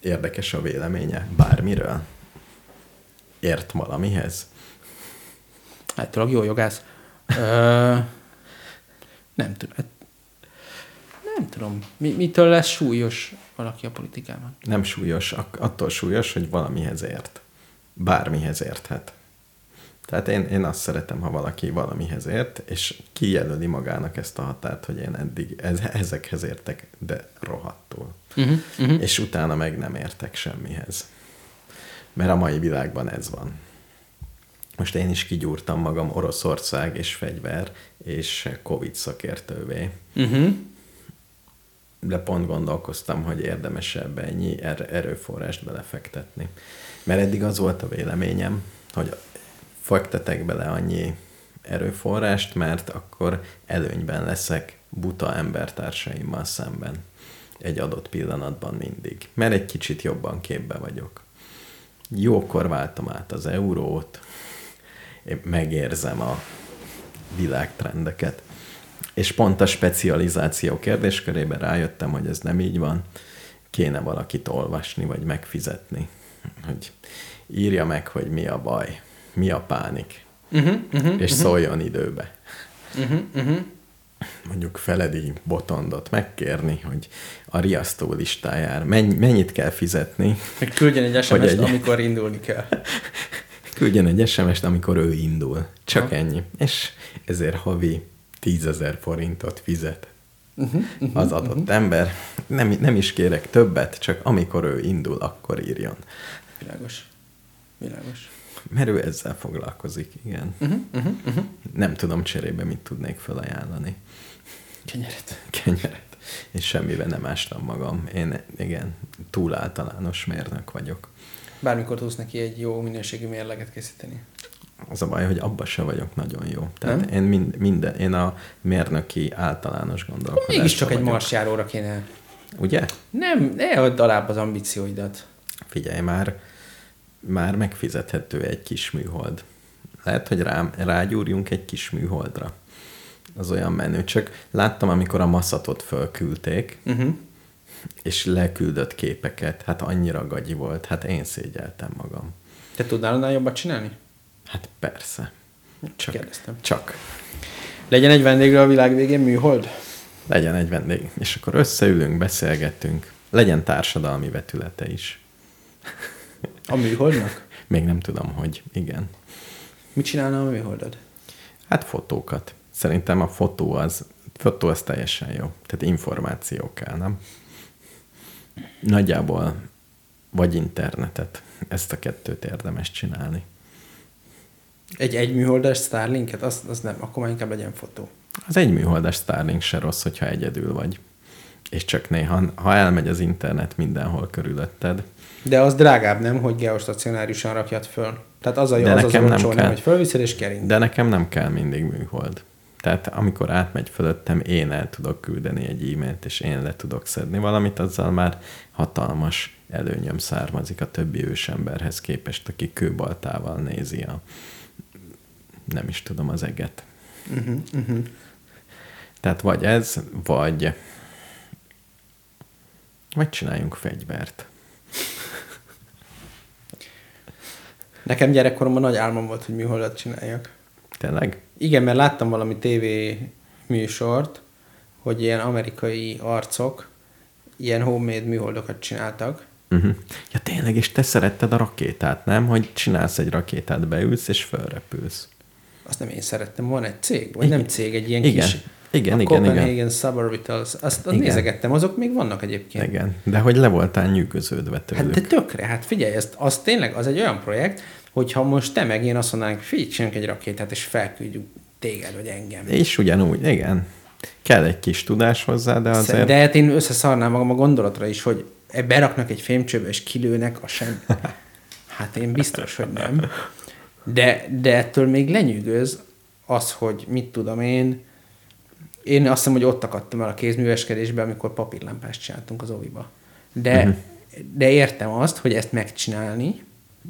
érdekes a véleménye bármiről. Ért valamihez? Tudok, jó jogász. Ö, nem tudom. Hát, nem tudom. Mi, mitől lesz súlyos valaki a politikában? Nem súlyos, attól súlyos, hogy valamihez ért. Bármihez érthet. Tehát én, én azt szeretem, ha valaki valamihez ért, és kijelöli magának ezt a határt, hogy én eddig ez, ezekhez értek, de rohadtul. Uh-huh, uh-huh. És utána meg nem értek semmihez. Mert a mai világban ez van. Most én is kigyúrtam magam Oroszország és fegyver és Covid szakértővé. Uh-huh. de pont gondolkoztam, hogy érdemes ebbe ennyi er- erőforrást belefektetni. Mert eddig az volt a véleményem, hogy fektetek bele annyi erőforrást, mert akkor előnyben leszek buta embertársaimmal szemben egy adott pillanatban mindig. Mert egy kicsit jobban képbe vagyok. Jókor váltam át az eurót, én megérzem a világtrendeket. És pont a specializáció kérdéskörében rájöttem, hogy ez nem így van. Kéne valakit olvasni, vagy megfizetni. Hogy írja meg, hogy mi a baj, mi a pánik, Uh-huh, uh-huh, és szóljon időbe. uh-huh, uh-huh. Mondjuk Feledi Botondot megkérni, hogy a riasztó listájára mennyi, mennyit kell fizetni, Meg küldjen egy Hogy SMS-t, egy- amikor indulni kell. küldjen egy SMS-t, amikor ő indul. Csak Ha. ennyi. És ezért havi 10 ezer forintot fizet Uh-huh, uh-huh. az adott ember. Nem, nem is kérek többet, csak amikor ő indul, akkor írjon. Világos. Világos. Mert ő ezzel foglalkozik, igen. Uh-huh, uh-huh, uh-huh. Nem tudom cserébe, mit tudnék felajánlani. Kenyeret. Kenyeret. És semmiben nem ástam magam. Én, igen, túl általános mérnök vagyok. Bármikor tudsz neki egy jó minőségű mérleget készíteni. Az a baj, hogy abba se vagyok nagyon jó. Tehát Nem? én mind, minden, én a mérnöki általános gondolkodásban Mégiscsak egy marsjáróra kéne. Ugye? Nem, ne add alább az ambícióidat. Figyelj, már, már megfizethető egy kis műhold. Lehet, hogy rám, rágyúrjunk egy kis műholdra. Az olyan menő. Csak láttam, amikor a maszatot fölküldték, Uh-huh. És leküldött képeket. Hát annyira gagyi volt. Hát én szégyeltem magam. Te tudnál annál jobbat csinálni? Hát persze. Csak, Kérdeztem. csak Legyen egy vendégre a világ végén műhold? legyen egy vendég. És akkor összeülünk, beszélgetünk. Legyen társadalmi vetülete is. A műholdnak? Még nem tudom, hogy igen. Mit csinálna a műholdad? Hát fotókat. Szerintem a fotó az, fotó az teljesen jó. Tehát információ kell, nem? Nagyjából vagy internetet. Ezt a kettőt érdemes csinálni. Egy egy műholdas Starlinket? Az, az nem, akkor már inkább legyen fotó. Az egy műholdas Starlink se rossz, hogyha egyedül vagy. És csak néha, ha elmegy az internet mindenhol körülötted, De az drágább, nem, hogy geostacionárisan rakjad föl. Tehát az a jó, De az az nem nem, hogy fölviszed és kering. De nekem nem kell mindig műhold. Tehát amikor átmegy fölöttem, én el tudok küldeni egy e-mailt, és én le tudok szedni valamit, azzal már hatalmas előnyöm származik a többi ősemberhez képest, aki kőbaltával nézi a nem is tudom az eget. Uh-huh, uh-huh. Tehát vagy ez, vagy vagy csináljunk fegyvert. Nekem gyerekkoromban nagy álmom volt, hogy műholdat csináljak. Tényleg? Igen, mert láttam valami tévé műsort, hogy ilyen amerikai arcok ilyen homemade műholdokat csináltak. Uh-huh. Ja tényleg, és te szeretted a rakétát, nem? Hogy csinálsz egy rakétát, beülsz és fölrepülsz. Azt nem én szerettem, van egy cég, vagy Igen. nem cég, egy ilyen Igen. kis Igen, a igen, igen. Copenhagen Suborbitals. Azt, azt Igen. nézegettem, azok még vannak egyébként. Igen, de hogy le voltál nyűgöződve tőlük. Hát de tökre, hát figyelj, ezt, az tényleg az egy olyan projekt, hogyha most te meg én azt mondanánk, figyelj, egy rakétát, és felküldjük téged, vagy engem. És ugyanúgy, igen. Kell egy kis tudás hozzá, de azért... De hát én összeszarnám magam a gondolatra is, hogy e- beraknak egy fémcsőbe, és kilőnek, a sem. Hát én biztos, hogy nem. De, de ettől még lenyűgöz az, hogy mit tudom én, Én azt hiszem, hogy ott akadtam el a kézműveskedésbe, amikor papírlámpást csináltunk az oviba. De, uh-huh. de értem azt, hogy ezt megcsinálni,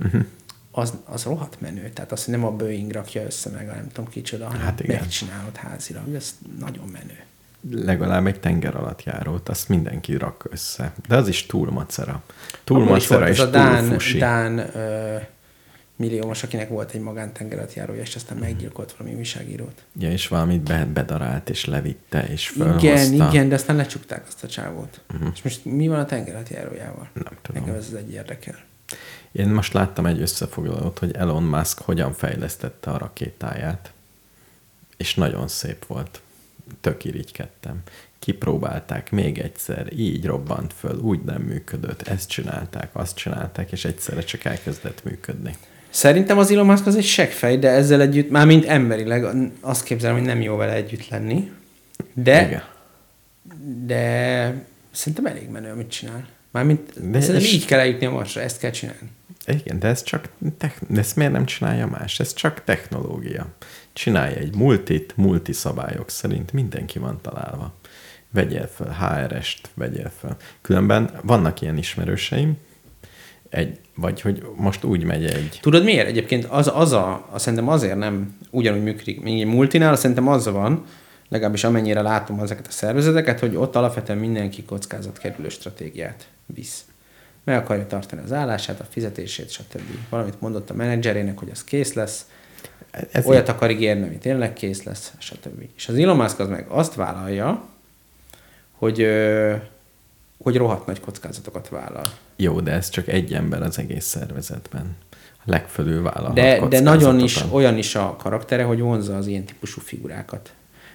uh-huh. az, az rohadt menő. Tehát azt nem a Boeing rakja össze meg, a nem tudom kicsoda, hanem Hát igen. megcsinálod házilag. Ez nagyon menő. Legalább egy tenger alatt járót, azt mindenki rak össze. De az is túl macera. Túl is macera és ez a túl Dán, fusi. Dán ö, milliómos, akinek volt egy magántengeratjárója, és aztán Mhm. meggyilkolt valami újságírót. Ja, és valamit be, bedarált, és levitte, és fölhozta. Igen, igen, de aztán lecsukták azt a csávót. Uh-huh. És most mi van a tengeratjárójával? Nem tudom. Nekem ez az egy érdekel. Én most láttam egy összefoglalót, hogy Elon Musk hogyan fejlesztette a rakétáját, és nagyon szép volt. Tök irigykedtem. Kipróbálták még egyszer, így robbant föl, úgy nem működött, ezt csinálták, azt csinálták, és egyszerre csak elkezdett működni. Szerintem az Elon Musk az egy seggfej, de ezzel együtt, már mint emberileg, azt képzelem, hogy nem jó vele együtt lenni. De, Igen. de szerintem elég menő, amit csinál. Mármint De szerintem így kell eljutni a Marsra, ezt kell csinálni. Igen, de ez csak, techn- de ezt miért nem csinálja más? Ez csak technológia. Csinálja egy multit, multi szabályok szerint mindenki van találva. Vegyél fel HRS-t, vegyél fel. Különben vannak ilyen ismerőseim, egy, vagy hogy most úgy megy egy, Tudod miért? Egyébként az, az a, az szerintem azért nem ugyanúgy működik, mint egy multinál, szerintem az van, legalábbis amennyire látom ezeket a szervezeteket, hogy ott alapvetően mindenki kockázatkerülő stratégiát visz. Meg akarja tartani az állását, a fizetését, stb. Valamit mondott a menedzserének, hogy az kész lesz, ez olyat akar ígérni, ami tényleg kész lesz, stb. És az Elon Musk az meg azt vállalja, hogy, hogy rohadt nagy kockázatokat vállal. Jó, de ez csak egy ember az egész szervezetben. A legfölül vállalhat De, de nagyon is olyan is a karaktere, hogy vonzza az ilyen típusú figurákat.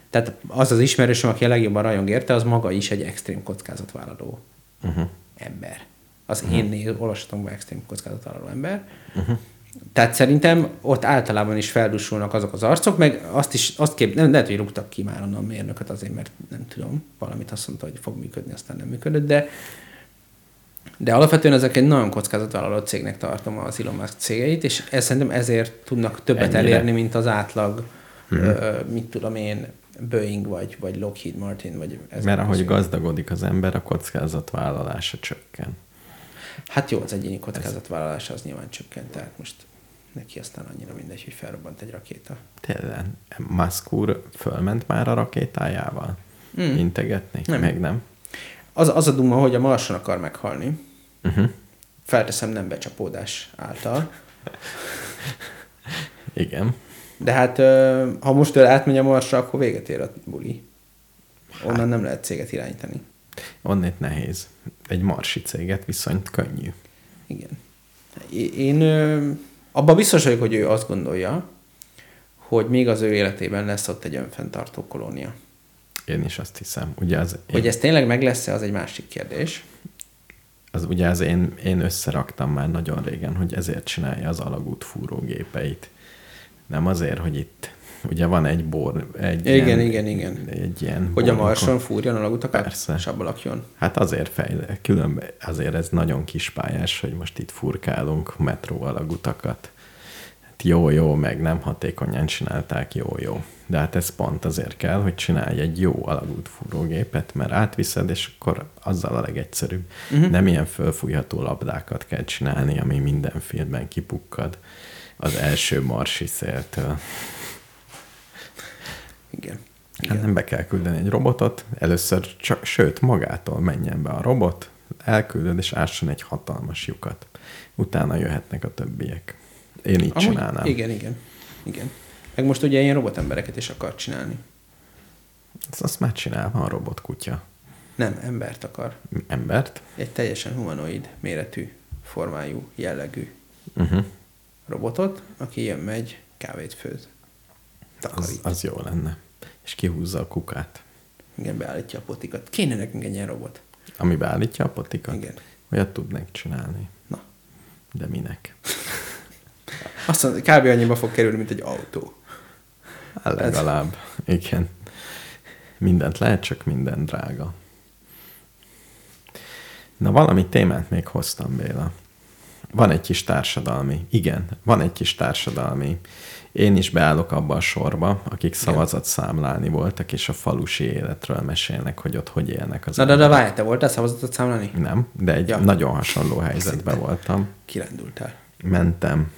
Tehát az az ismerősöm, aki a legjobban rajong érte, az maga is egy extrém kockázatvállaló Uh-huh. ember. Az uh-huh. én olvasatomban extrém kockázatvállaló ember. Uh-huh. Tehát szerintem ott általában is feldussulnak azok az arcok, meg azt is, azt kép, nem, lehet, hogy rúgtak ki már onnan a mérnököt azért, mert nem tudom, valamit azt mondta, hogy fog működni, aztán nem működött, de de alapvetően ezek egy nagyon kockázatvállaló cégnek tartom az Elon Musk cégeit, és ez szerintem ezért tudnak többet Ennyire. elérni, mint az átlag, hmm. ö, mit tudom én, Boeing vagy, vagy Lockheed Martin, vagy ezek Mert ahogy gazdagodik az ember, a kockázatvállalása csökken. Hát jó, az egyéni kockázatvállalás az nyilván csökkent, tehát most neki aztán annyira mindegy, hogy felrobbant egy rakéta. Tényleg, Musk úr fölment már a rakétájával? Mm. Integetni? Nem. Meg nem. Az, az a duma, hogy a Marson akar meghalni, Uh-huh. felteszem nem becsapódás által, Igen. de hát ha most átmegy a Marsra, akkor véget ér a buli. Onnan nem lehet céget irányítani. Onnét nehéz. Egy marsi céget viszont könnyű. Igen. Én abban biztos vagyok, hogy ő azt gondolja, hogy még az ő életében lesz ott egy önfenntartó kolónia. Én is azt hiszem. Ugye az, Hogy én, ez tényleg meg lesz-e, az egy másik kérdés. az ugye az én, én összeraktam már nagyon régen, hogy ezért csinálja az alagút fúrógépeit. Nem azért, hogy itt ugye van egy bor, egy Igen, ilyen, igen, igen. Egy ilyen Hogy a bornokon- Marson fúrjon a utakat, Persze. és abba lakjon. Hát azért fejle, különben, azért ez nagyon kispályás, hogy most itt furkálunk metró alagutakat. Hát jó, jó, meg nem hatékonyan csinálták, jó, jó. De hát ez pont azért kell, hogy csinálj egy jó alagútfúrógépet, mert átviszed, és akkor azzal a legegyszerűbb. Uh-huh. Nem ilyen fölfújható labdákat kell csinálni, ami minden filmben kipukkad az első marsi széltől. Igen. Hát nem be kell küldeni egy robotot, először csak, sőt, magától menjen be a robot, elküldöd, és ásson egy hatalmas lyukat. Utána jöhetnek a többiek. Én így Amúgy, csinálnám. Igen, igen. Igen. Meg most ugye ilyen robotembereket is akar csinálni. Azt, azt már csinál, van robotkutya. Nem, embert akar. Embert. Egy teljesen humanoid méretű, formájú, jellegű Uh-huh. robotot, aki jön, megy, kávét főz. Az, az jó lenne. És kihúzza a kukát. Igen, beállítja a potikat. Kéne nekünk egy ilyen robot. Ami beállítja a potikat. Igen. Olyat tudnék csinálni. Na. De minek? Azt mondja, kb. annyiba fog kerülni, mint egy autó. Hát legalább. Igen. Mindent lehet, csak minden drága. Na valami témát még hoztam, Béla. van egy kis társadalmi, igen, van egy kis társadalmi. Én is beállok abba a sorba, akik szavazat számlálni voltak, és a falusi életről mesélnek, hogy ott hogy élnek az Na, de, de várj, te voltál szavazatot számlálni? Nem, de egy Ja. nagyon hasonló helyzetben voltam. Kirendultál. Mentem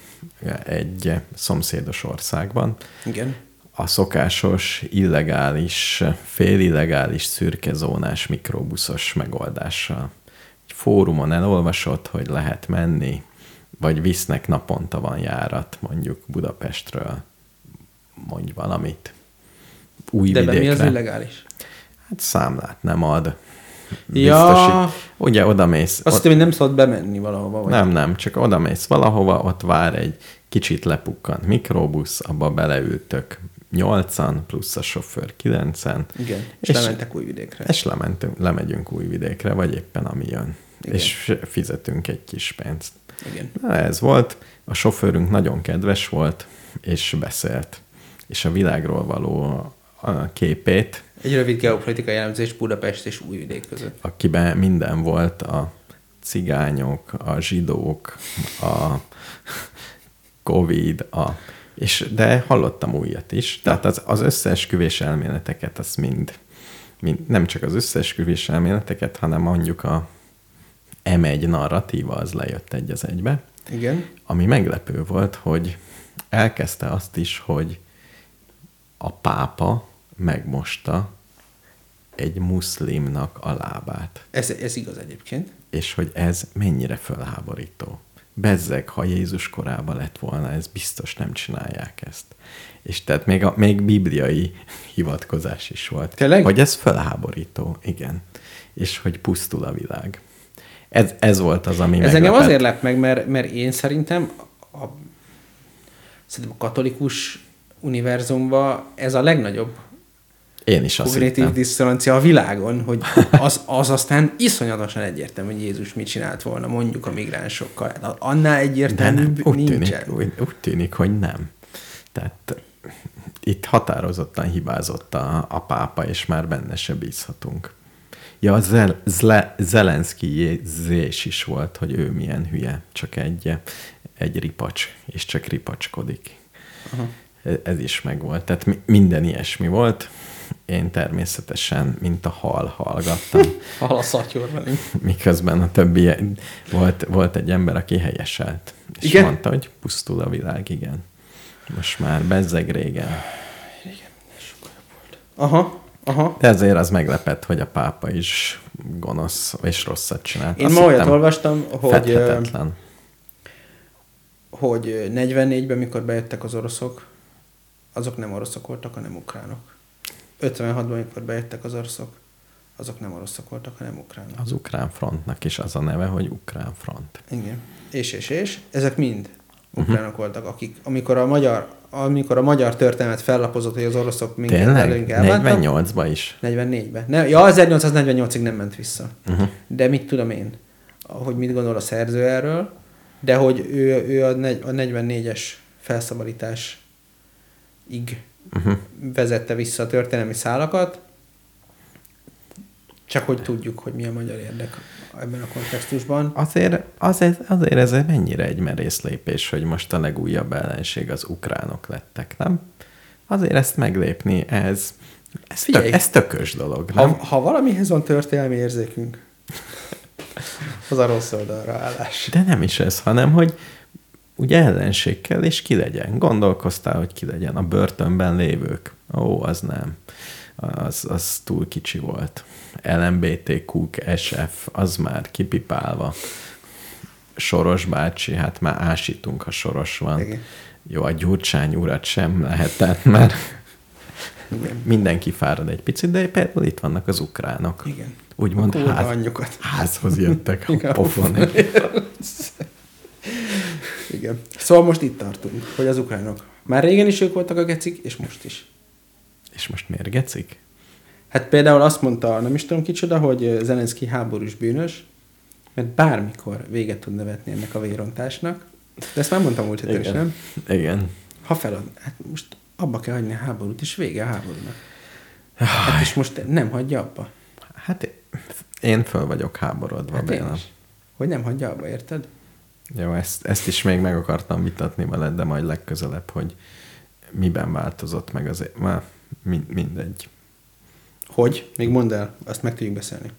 egy szomszédos országban, Igen. A szokásos, illegális, félillegális, szürkezónás mikrobuszos megoldással. Egy fórumon elolvasott, hogy lehet menni, vagy visznek naponta van járat, mondjuk Budapestről, mondj valamit. Új De mi az illegális? Hát számlát nem ad. Ja. Biztosít. Ugye odamész. Azt ott- hiszem, hogy nem szabad bemenni valahova. Vagy... nem, nem, csak odamész valahova, ott vár egy kicsit lepukkant mikrobusz, abba beleültök nyolcan, plusz a sofőr kilencen, Igen. És, És- lementek újvidékre. és lementünk, lemegyünk újvidékre, vagy éppen ami jön. Igen. És fizetünk egy kis pénzt. Igen. Na, ez volt, a sofőrünk nagyon kedves volt, és beszélt. És a világról való a képét, Egy rövid geopolitikai elemzés Budapest és Újvidék között. akiben minden volt, a cigányok, a zsidók, a Covid, a, és, de hallottam újat is. Tehát az, az összeesküvés elméleteket, az mind, mind, nem csak az összeesküvés elméleteket, hanem mondjuk a M1 narratíva az lejött egy az egybe. Igen. Ami meglepő volt, hogy elkezdte azt is, hogy a pápa megmosta egy muszlimnak a lábát. Ez, ez igaz egyébként. És hogy ez mennyire fölháborító. Bezzeg, ha Jézus korában lett volna, ez biztos nem csinálják ezt. És tehát még, a, még bibliai hivatkozás is volt. Tényleg? Hogy ez fölháborító, igen. És hogy pusztul a világ. Ez, ez volt az, ami Ez engem meglepett. azért lep meg, mert, mert én szerintem a, szerintem a katolikus univerzumban ez a legnagyobb Én is azt kognitív hittem. diszonancia a világon, hogy az, az aztán iszonyatosan egyértelmű, hogy Jézus mit csinált volna, mondjuk a migránsokkal. Hát Annál De nem, egyértelműbb úgy nincsen. tűnik, úgy, úgy tűnik, hogy nem. Tehát itt határozottan hibázott a, a pápa, és már benne se bízhatunk. Ja, Zel, Zle, Zelenszky jézés is volt, hogy ő milyen hülye, csak egy, egy ripacs, és csak ripacskodik. Aha. Ez, is megvolt. Tehát mi- minden ilyesmi volt. Én természetesen, mint a hal hallgattam. Hal a szatyor velünk. Miközben a többi volt, volt egy ember, aki helyeselt. És Igen? mondta, hogy pusztul a világ, igen. Most már bezzeg régen. Aha, aha. De ezért az meglepett, hogy a pápa is gonosz és rosszat csinált. Én Azt ma olyat olvastam, hogy, hogy 44-ben, mikor bejöttek az oroszok, azok nem oroszok voltak, hanem ukránok. 56-ban, mikor bejöttek az oroszok, azok nem oroszok voltak, hanem ukránok. Az ukrán frontnak is az a neve, hogy ukrán front. Igen. És, és, és. Ezek mind Mhm. ukránok voltak, akik, amikor a magyar, amikor a magyar történelmet fellapozott, hogy az oroszok minket Tényleg? velünk elbántak. 48-ba is. 44-ben. Ne, ja, 1848-ig nem ment vissza. Uh-huh. De mit tudom én, hogy mit gondol a szerző erről, de hogy ő, ő a, negy, a 44-es felszabadítás ig Uh-huh. vezette vissza a történelmi szálakat, csak hogy tudjuk, hogy mi a magyar érdek ebben a kontextusban. Azért, azért, azért ez mennyire egy merész lépés, hogy most a legújabb ellenség az ukránok lettek, nem? Azért ezt meglépni, ez, ez, tök, Figyelj! ez tökös dolog, Ha, nem? ha valamihez van történelmi érzékünk, az a rossz oldalra állás. De nem is ez, hanem, hogy ugye ellenség kell, és ki legyen. Gondolkoztál, hogy ki legyen a börtönben lévők. Ó, az nem. Az, az túl kicsi volt. LMBTQ, SF, az már kipipálva. Soros bácsi, hát már ásítunk, ha Soros van. Igen. Jó, a Gyurcsány urat sem lehetett, mert Igen. mindenki fárad egy picit, de például itt vannak az ukránok. Igen. Úgymond ház, anyjukat. házhoz jöttek a pofon. Igen. Szóval most itt tartunk, hogy az ukránok. Már régen is ők voltak a gecik, és most is. És most miért gecik? Hát például azt mondta, nem is tudom kicsoda, hogy Zelenszky háborús bűnös, mert bármikor véget tudna vetni ennek a vérontásnak. De ezt már mondtam múlt héten is, nem? Igen. Ha felad, hát most abba kell hagyni a háborút, és vége a háborúnak. Hát és most nem hagyja abba. Hát én föl vagyok háborodva, Hát Béla. Hogy nem hagyja abba, érted? Jó, ezt, ezt is még meg akartam vitatni veled, de majd legközelebb, hogy miben változott meg az... Már mind, mindegy. Hogy? Még mondd el, azt meg tudjuk beszélni.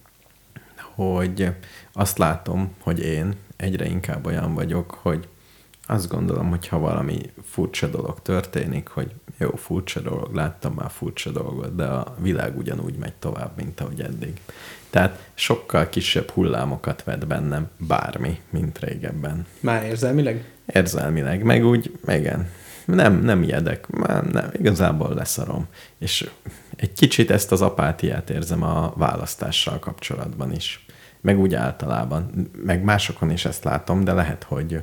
Hogy azt látom, hogy én egyre inkább olyan vagyok, hogy azt gondolom, hogy ha valami furcsa dolog történik, hogy jó, furcsa dolog, láttam már furcsa dolgot, de a világ ugyanúgy megy tovább, mint ahogy eddig. Tehát sokkal kisebb hullámokat vet bennem bármi, mint régebben. Már érzelmileg? Érzelmileg, meg úgy, igen, nem, nem ijedek, már nem, igazából leszarom. És egy kicsit ezt az apátiát érzem a választással kapcsolatban is. Meg úgy általában. Meg másokon is ezt látom, de lehet, hogy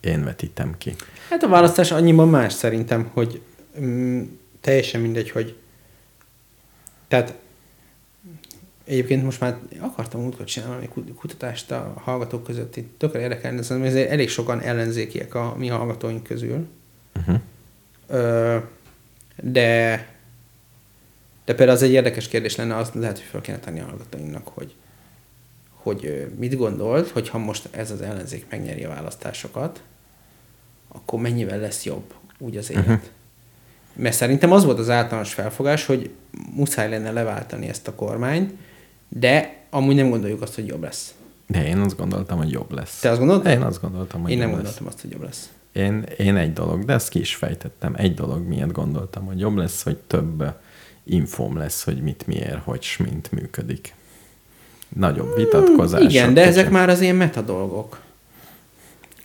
én vetítem ki. Hát a választás annyiban más szerintem, hogy mm, teljesen mindegy, hogy tehát Egyébként most már akartam múltkor csinálni egy kutatást a hallgatók között, itt tökre érdekelni, de ezért elég sokan ellenzékiek a mi hallgatóink közül. Uh-huh. Ö, de, de például az egy érdekes kérdés lenne, azt lehet, hogy fel kéne tenni a hallgatóinknak, hogy, hogy mit gondolt, hogy ha most ez az ellenzék megnyeri a választásokat, akkor mennyivel lesz jobb úgy az élet. Uh-huh. Mert szerintem az volt az általános felfogás, hogy muszáj lenne leváltani ezt a kormányt, de amúgy nem gondoljuk azt, hogy jobb lesz. De én azt gondoltam, hogy jobb lesz. Te azt gondoltad? Én azt gondoltam, hogy Én jobb nem lesz. gondoltam azt, hogy jobb lesz. Én, én egy dolog, de ezt ki is fejtettem. Egy dolog miért gondoltam, hogy jobb lesz, hogy több infóm lesz, hogy mit, miért, hogy mint működik. Nagyobb vitatkozás. Igen, de ezek már az ilyen metadolgok.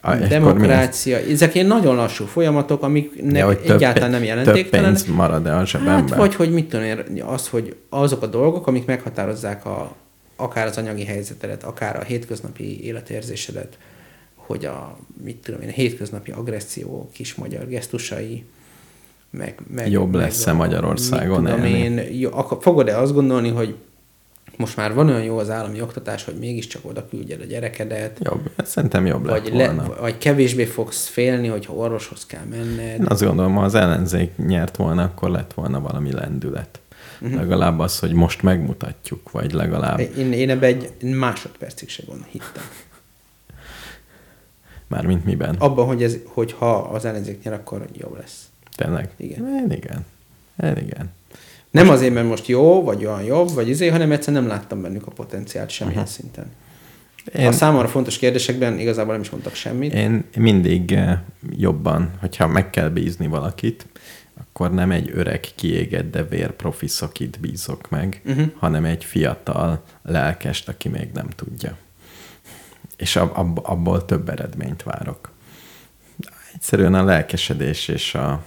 A, Demokrácia. Ezek ilyen nagyon lassú folyamatok, amik ne, Ja, több egyáltalán nem Több jelentéktelenek. pénz marad-e a Hát, zsebemben? vagy hogy mit tudom én, az, hogy azok a dolgok, amik meghatározzák a, akár az anyagi helyzetedet, akár a hétköznapi életérzésedet, hogy a, mit tudom én, a hétköznapi agresszió, kis magyar gesztusai, meg, meg Jobb lesz-e Magyarországon mit tudom élni? én, jó, akkor fogod-e azt gondolni, hogy most már van olyan jó az állami oktatás, hogy mégiscsak oda küldjed a gyerekedet, Jobb, szerintem jobb lett vagy, le, volna. vagy kevésbé fogsz félni, hogyha orvoshoz kell menned. Én azt gondolom, ha az ellenzék nyert volna, akkor lett volna valami lendület. Uh-huh. Legalább az, hogy most megmutatjuk, vagy legalább Én, én ebbe egy másodpercig se gond hittem. mármint miben. Abban, hogy, ez, hogy ha az ellenzék nyer, akkor jobb lesz. Tényleg? Igen. Én igen. Én igen. Nem azért, mert most jó, vagy olyan jobb, vagy izé, hanem egyszerűen nem láttam bennük a potenciált semmilyen uh-huh. szinten. Én... A számomra fontos kérdésekben igazából nem is mondtak semmit. én mindig eh, jobban, hogyha meg kell bízni valakit, akkor nem egy öreg, kiégett, de vérprofi szakit bízok meg, uh-huh. hanem egy fiatal, lelkest, aki még nem tudja. És ab, ab, abból több eredményt várok. Egyszerűen a lelkesedés és a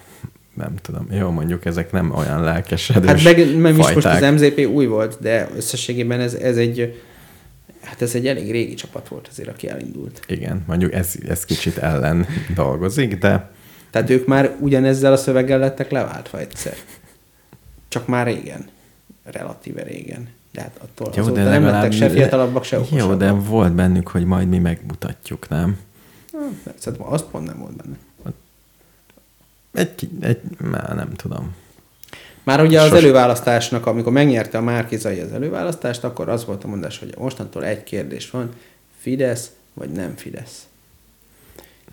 nem tudom, jó, mondjuk ezek nem olyan lelkesedős Hát meg, meg is most az MZP új volt, de összességében ez, ez egy hát ez egy elég régi csapat volt azért, aki elindult. Igen, mondjuk ez, ez kicsit ellen dolgozik, de Tehát ők már ugyanezzel a szöveggel lettek leváltva egyszer. Csak már régen. Relatíve régen. De hát attól jó, de nem lettek se fiatalabbak, se Jó, okosabbak. de volt bennük, hogy majd mi megmutatjuk, nem? Hm, Szerintem az pont nem volt benne. Egy, egy már nem tudom. Már ugye az Sos- előválasztásnak, amikor megnyerte a Márkizai az előválasztást, akkor az volt a mondás, hogy mostantól egy kérdés van, Fidesz vagy nem Fidesz.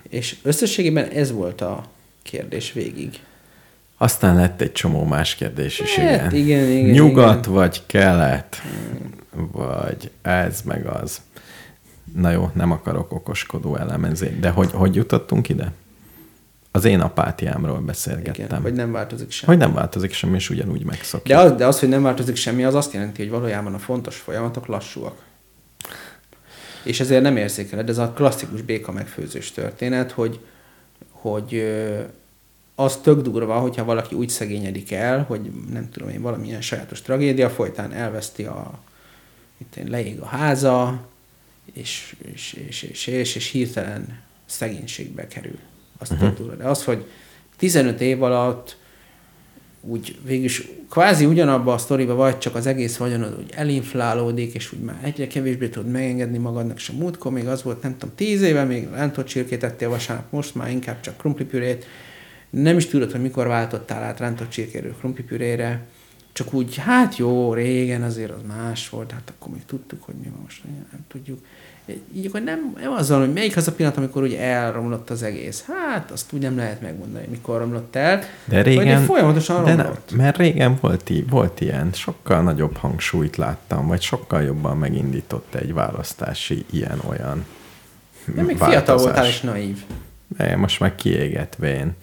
És összességében ez volt a kérdés végig. Aztán lett egy csomó más kérdés is, Hát, igen. igen, igen, Nyugat igen. vagy kelet, vagy ez meg az. Na jó, nem akarok okoskodó elemezni, de hogy, hogy jutottunk ide? Az én apátiámról beszélgettem. Igen, hogy nem változik semmi. hogy nem változik semmi, és ugyanúgy megszokjuk. De az, de az, hogy nem változik semmi, az azt jelenti, hogy valójában a fontos folyamatok lassúak. És ezért nem érzékeled. Ez a klasszikus béka megfőzős történet, hogy, hogy az tök durva, hogyha valaki úgy szegényedik el, hogy nem tudom én, valamilyen sajátos tragédia folytán elveszti a, itt én, leég a háza, és, és, és, és, és, és hirtelen szegénységbe kerül. Az uh-huh. tök durva. De az, hogy 15 év alatt úgy végülis kvázi ugyanabba a sztoriba vagy, csak az egész vagyonod úgy elinflálódik, és úgy már egyre kevésbé tudod megengedni magadnak, és a múltkor még az volt, nem tudom, tíz éve még rántott ettél vasárnap, most már inkább csak krumplipürét. Nem is tudod, hogy mikor váltottál át rántott csirkéről krumplipürére, csak úgy, hát jó, régen azért az más volt, hát akkor még tudtuk, hogy mi van most, nem tudjuk. Így akkor nem, nem azzal, hogy melyik az a pillanat, amikor úgy elromlott az egész. Hát, azt úgy nem lehet megmondani, mikor romlott el. De régen, Vagy folyamatosan de nem, romlott. mert régen volt, volt ilyen, sokkal nagyobb hangsúlyt láttam, vagy sokkal jobban megindított egy választási ilyen-olyan De még változás. fiatal voltál és naív. De most meg kiégetvén.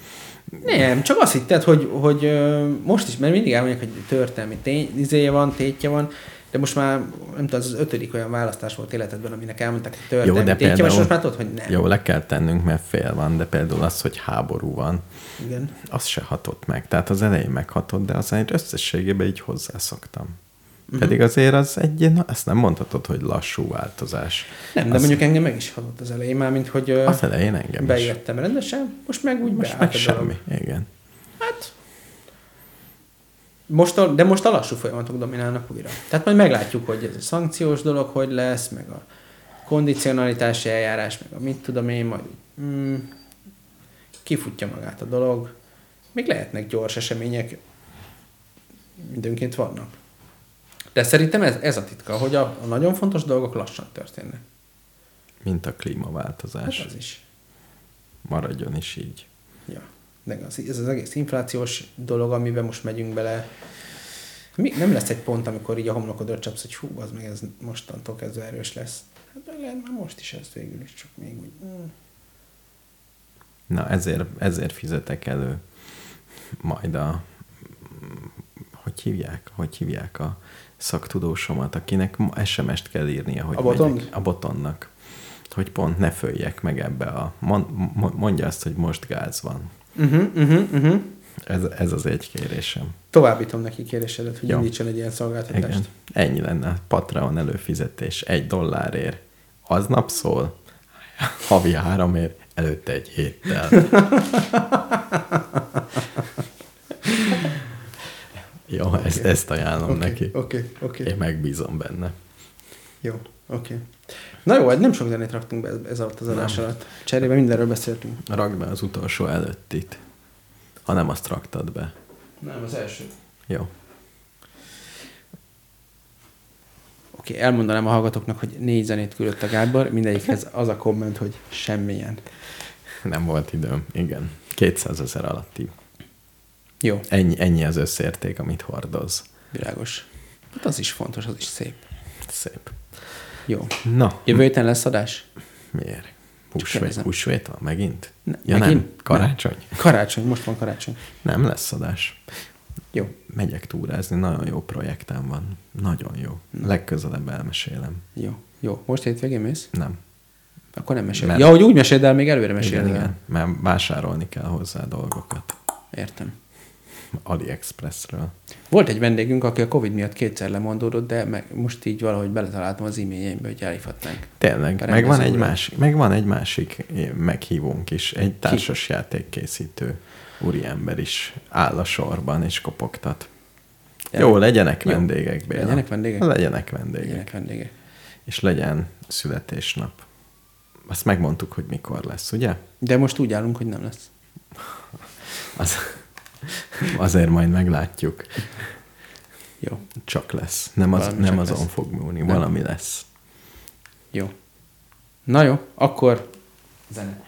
Nem, csak azt hitted, hogy, hogy most is, mert mindig elmondják, hogy történelmi tény, izéje van, tétje van, de most már, nem tudom, az az ötödik olyan választás volt életedben, aminek elmondták, hogy történelmi Jó, de például- most már tudod, hogy nem. Jó, le kell tennünk, mert fél van, de például az, hogy háború van, Igen. az se hatott meg. Tehát az elején meghatott, de aztán összességében így hozzászoktam. Uh-huh. Pedig azért az egy, na, ezt nem mondhatod, hogy lassú változás. Nem, de az, mondjuk engem meg is hatott az elején már, mint hogy Az elején engem is. beértem rendesen, most meg úgy Most meg semmi, igen. Hát, most a, de most a lassú folyamatok dominálnak újra. Tehát majd meglátjuk, hogy ez a szankciós dolog hogy lesz, meg a kondicionalitási eljárás, meg a mit tudom én, majd mm, kifutja magát a dolog. Még lehetnek gyors események, időnként vannak. De szerintem ez, ez a titka, hogy a, a nagyon fontos dolgok lassan történnek. Mint a klímaváltozás. Hát az is. Maradjon is így. De az, ez az egész inflációs dolog, amiben most megyünk bele, mi, nem lesz egy pont, amikor így a homlokodra csapsz, hogy hú, az meg ez mostantól kezdve erős lesz. Hát de lehet már most is ez végül is, csak még úgy. Mm. Na, ezért, ezért fizetek elő majd a, hogy hívják, hogy hívják a szaktudósomat, akinek SMS-t kell írnia, hogy A botond? megyek- a botonnak, hogy pont ne följek meg ebbe a, mond, mo- mondja azt, hogy most gáz van. Uh-huh, uh-huh, uh-huh. Ez, ez az egy kérésem. Továbbítom neki kérésedet, hogy Jó. indítson egy ilyen szolgáltatást. Igen. Ennyi lenne a Patreon előfizetés. Egy dollárért. Aznap szól, havi háromért, előtte egy héttel. Jó, ezt, ezt ajánlom Oké, neki. Oké, oké. Én megbízom benne. Jó, oké. Na jó, hát nem sok zenét raktunk be ez, ez alatt az adás alatt. Cserébe mindenről beszéltünk. Rakd be az utolsó előttit. Ha nem, azt raktad be. Nem, az első. Jó. Oké, elmondanám a hallgatóknak, hogy négy zenét küldött a Gábor, mindegyikhez az a komment, hogy semmilyen. Nem volt időm. Igen. 200 ezer alatti. Jó, Ennyi, ennyi az összérték, amit hordoz. világos. Hát az is fontos, az is szép. Szép. Jó. Na, Jövő héten lesz adás? miért? Húsvét, húsvét van megint? Ne, ja megint? nem, karácsony? Karácsony, most van karácsony. Nem lesz adás. Jó, Megyek túrázni, nagyon jó projektem van. Nagyon jó. Legközelebb elmesélem. jó, jó. Most hétvégén mész? Nem. Akkor nem mesél. Nem. Ja, hogy úgy meséld el, még előre mesél Igen, el. igen. Mert vásárolni kell hozzá dolgokat. Értem. AliExpressről. Volt egy vendégünk, aki a Covid miatt kétszer lemondódott, de meg most így valahogy beletaláltam az e-mailjeimbe, hogy elhívhatnánk. Tényleg, meg van, egy másik, meg van egy másik meghívónk is, egy társas játékkészítő úriember is áll a sorban és kopogtat. Jó, legyenek Jó. vendégek, Béla. Legyenek vendégek? Legyenek vendégek. Legyenek vendégek. És legyen születésnap. Azt megmondtuk, hogy mikor lesz, ugye? De most úgy állunk, hogy nem lesz. Az, azért majd meglátjuk. Jó, Csak lesz. Nem, az, nem csak azon lesz. fog múlni, valami lesz. jó. Na jó, akkor zene.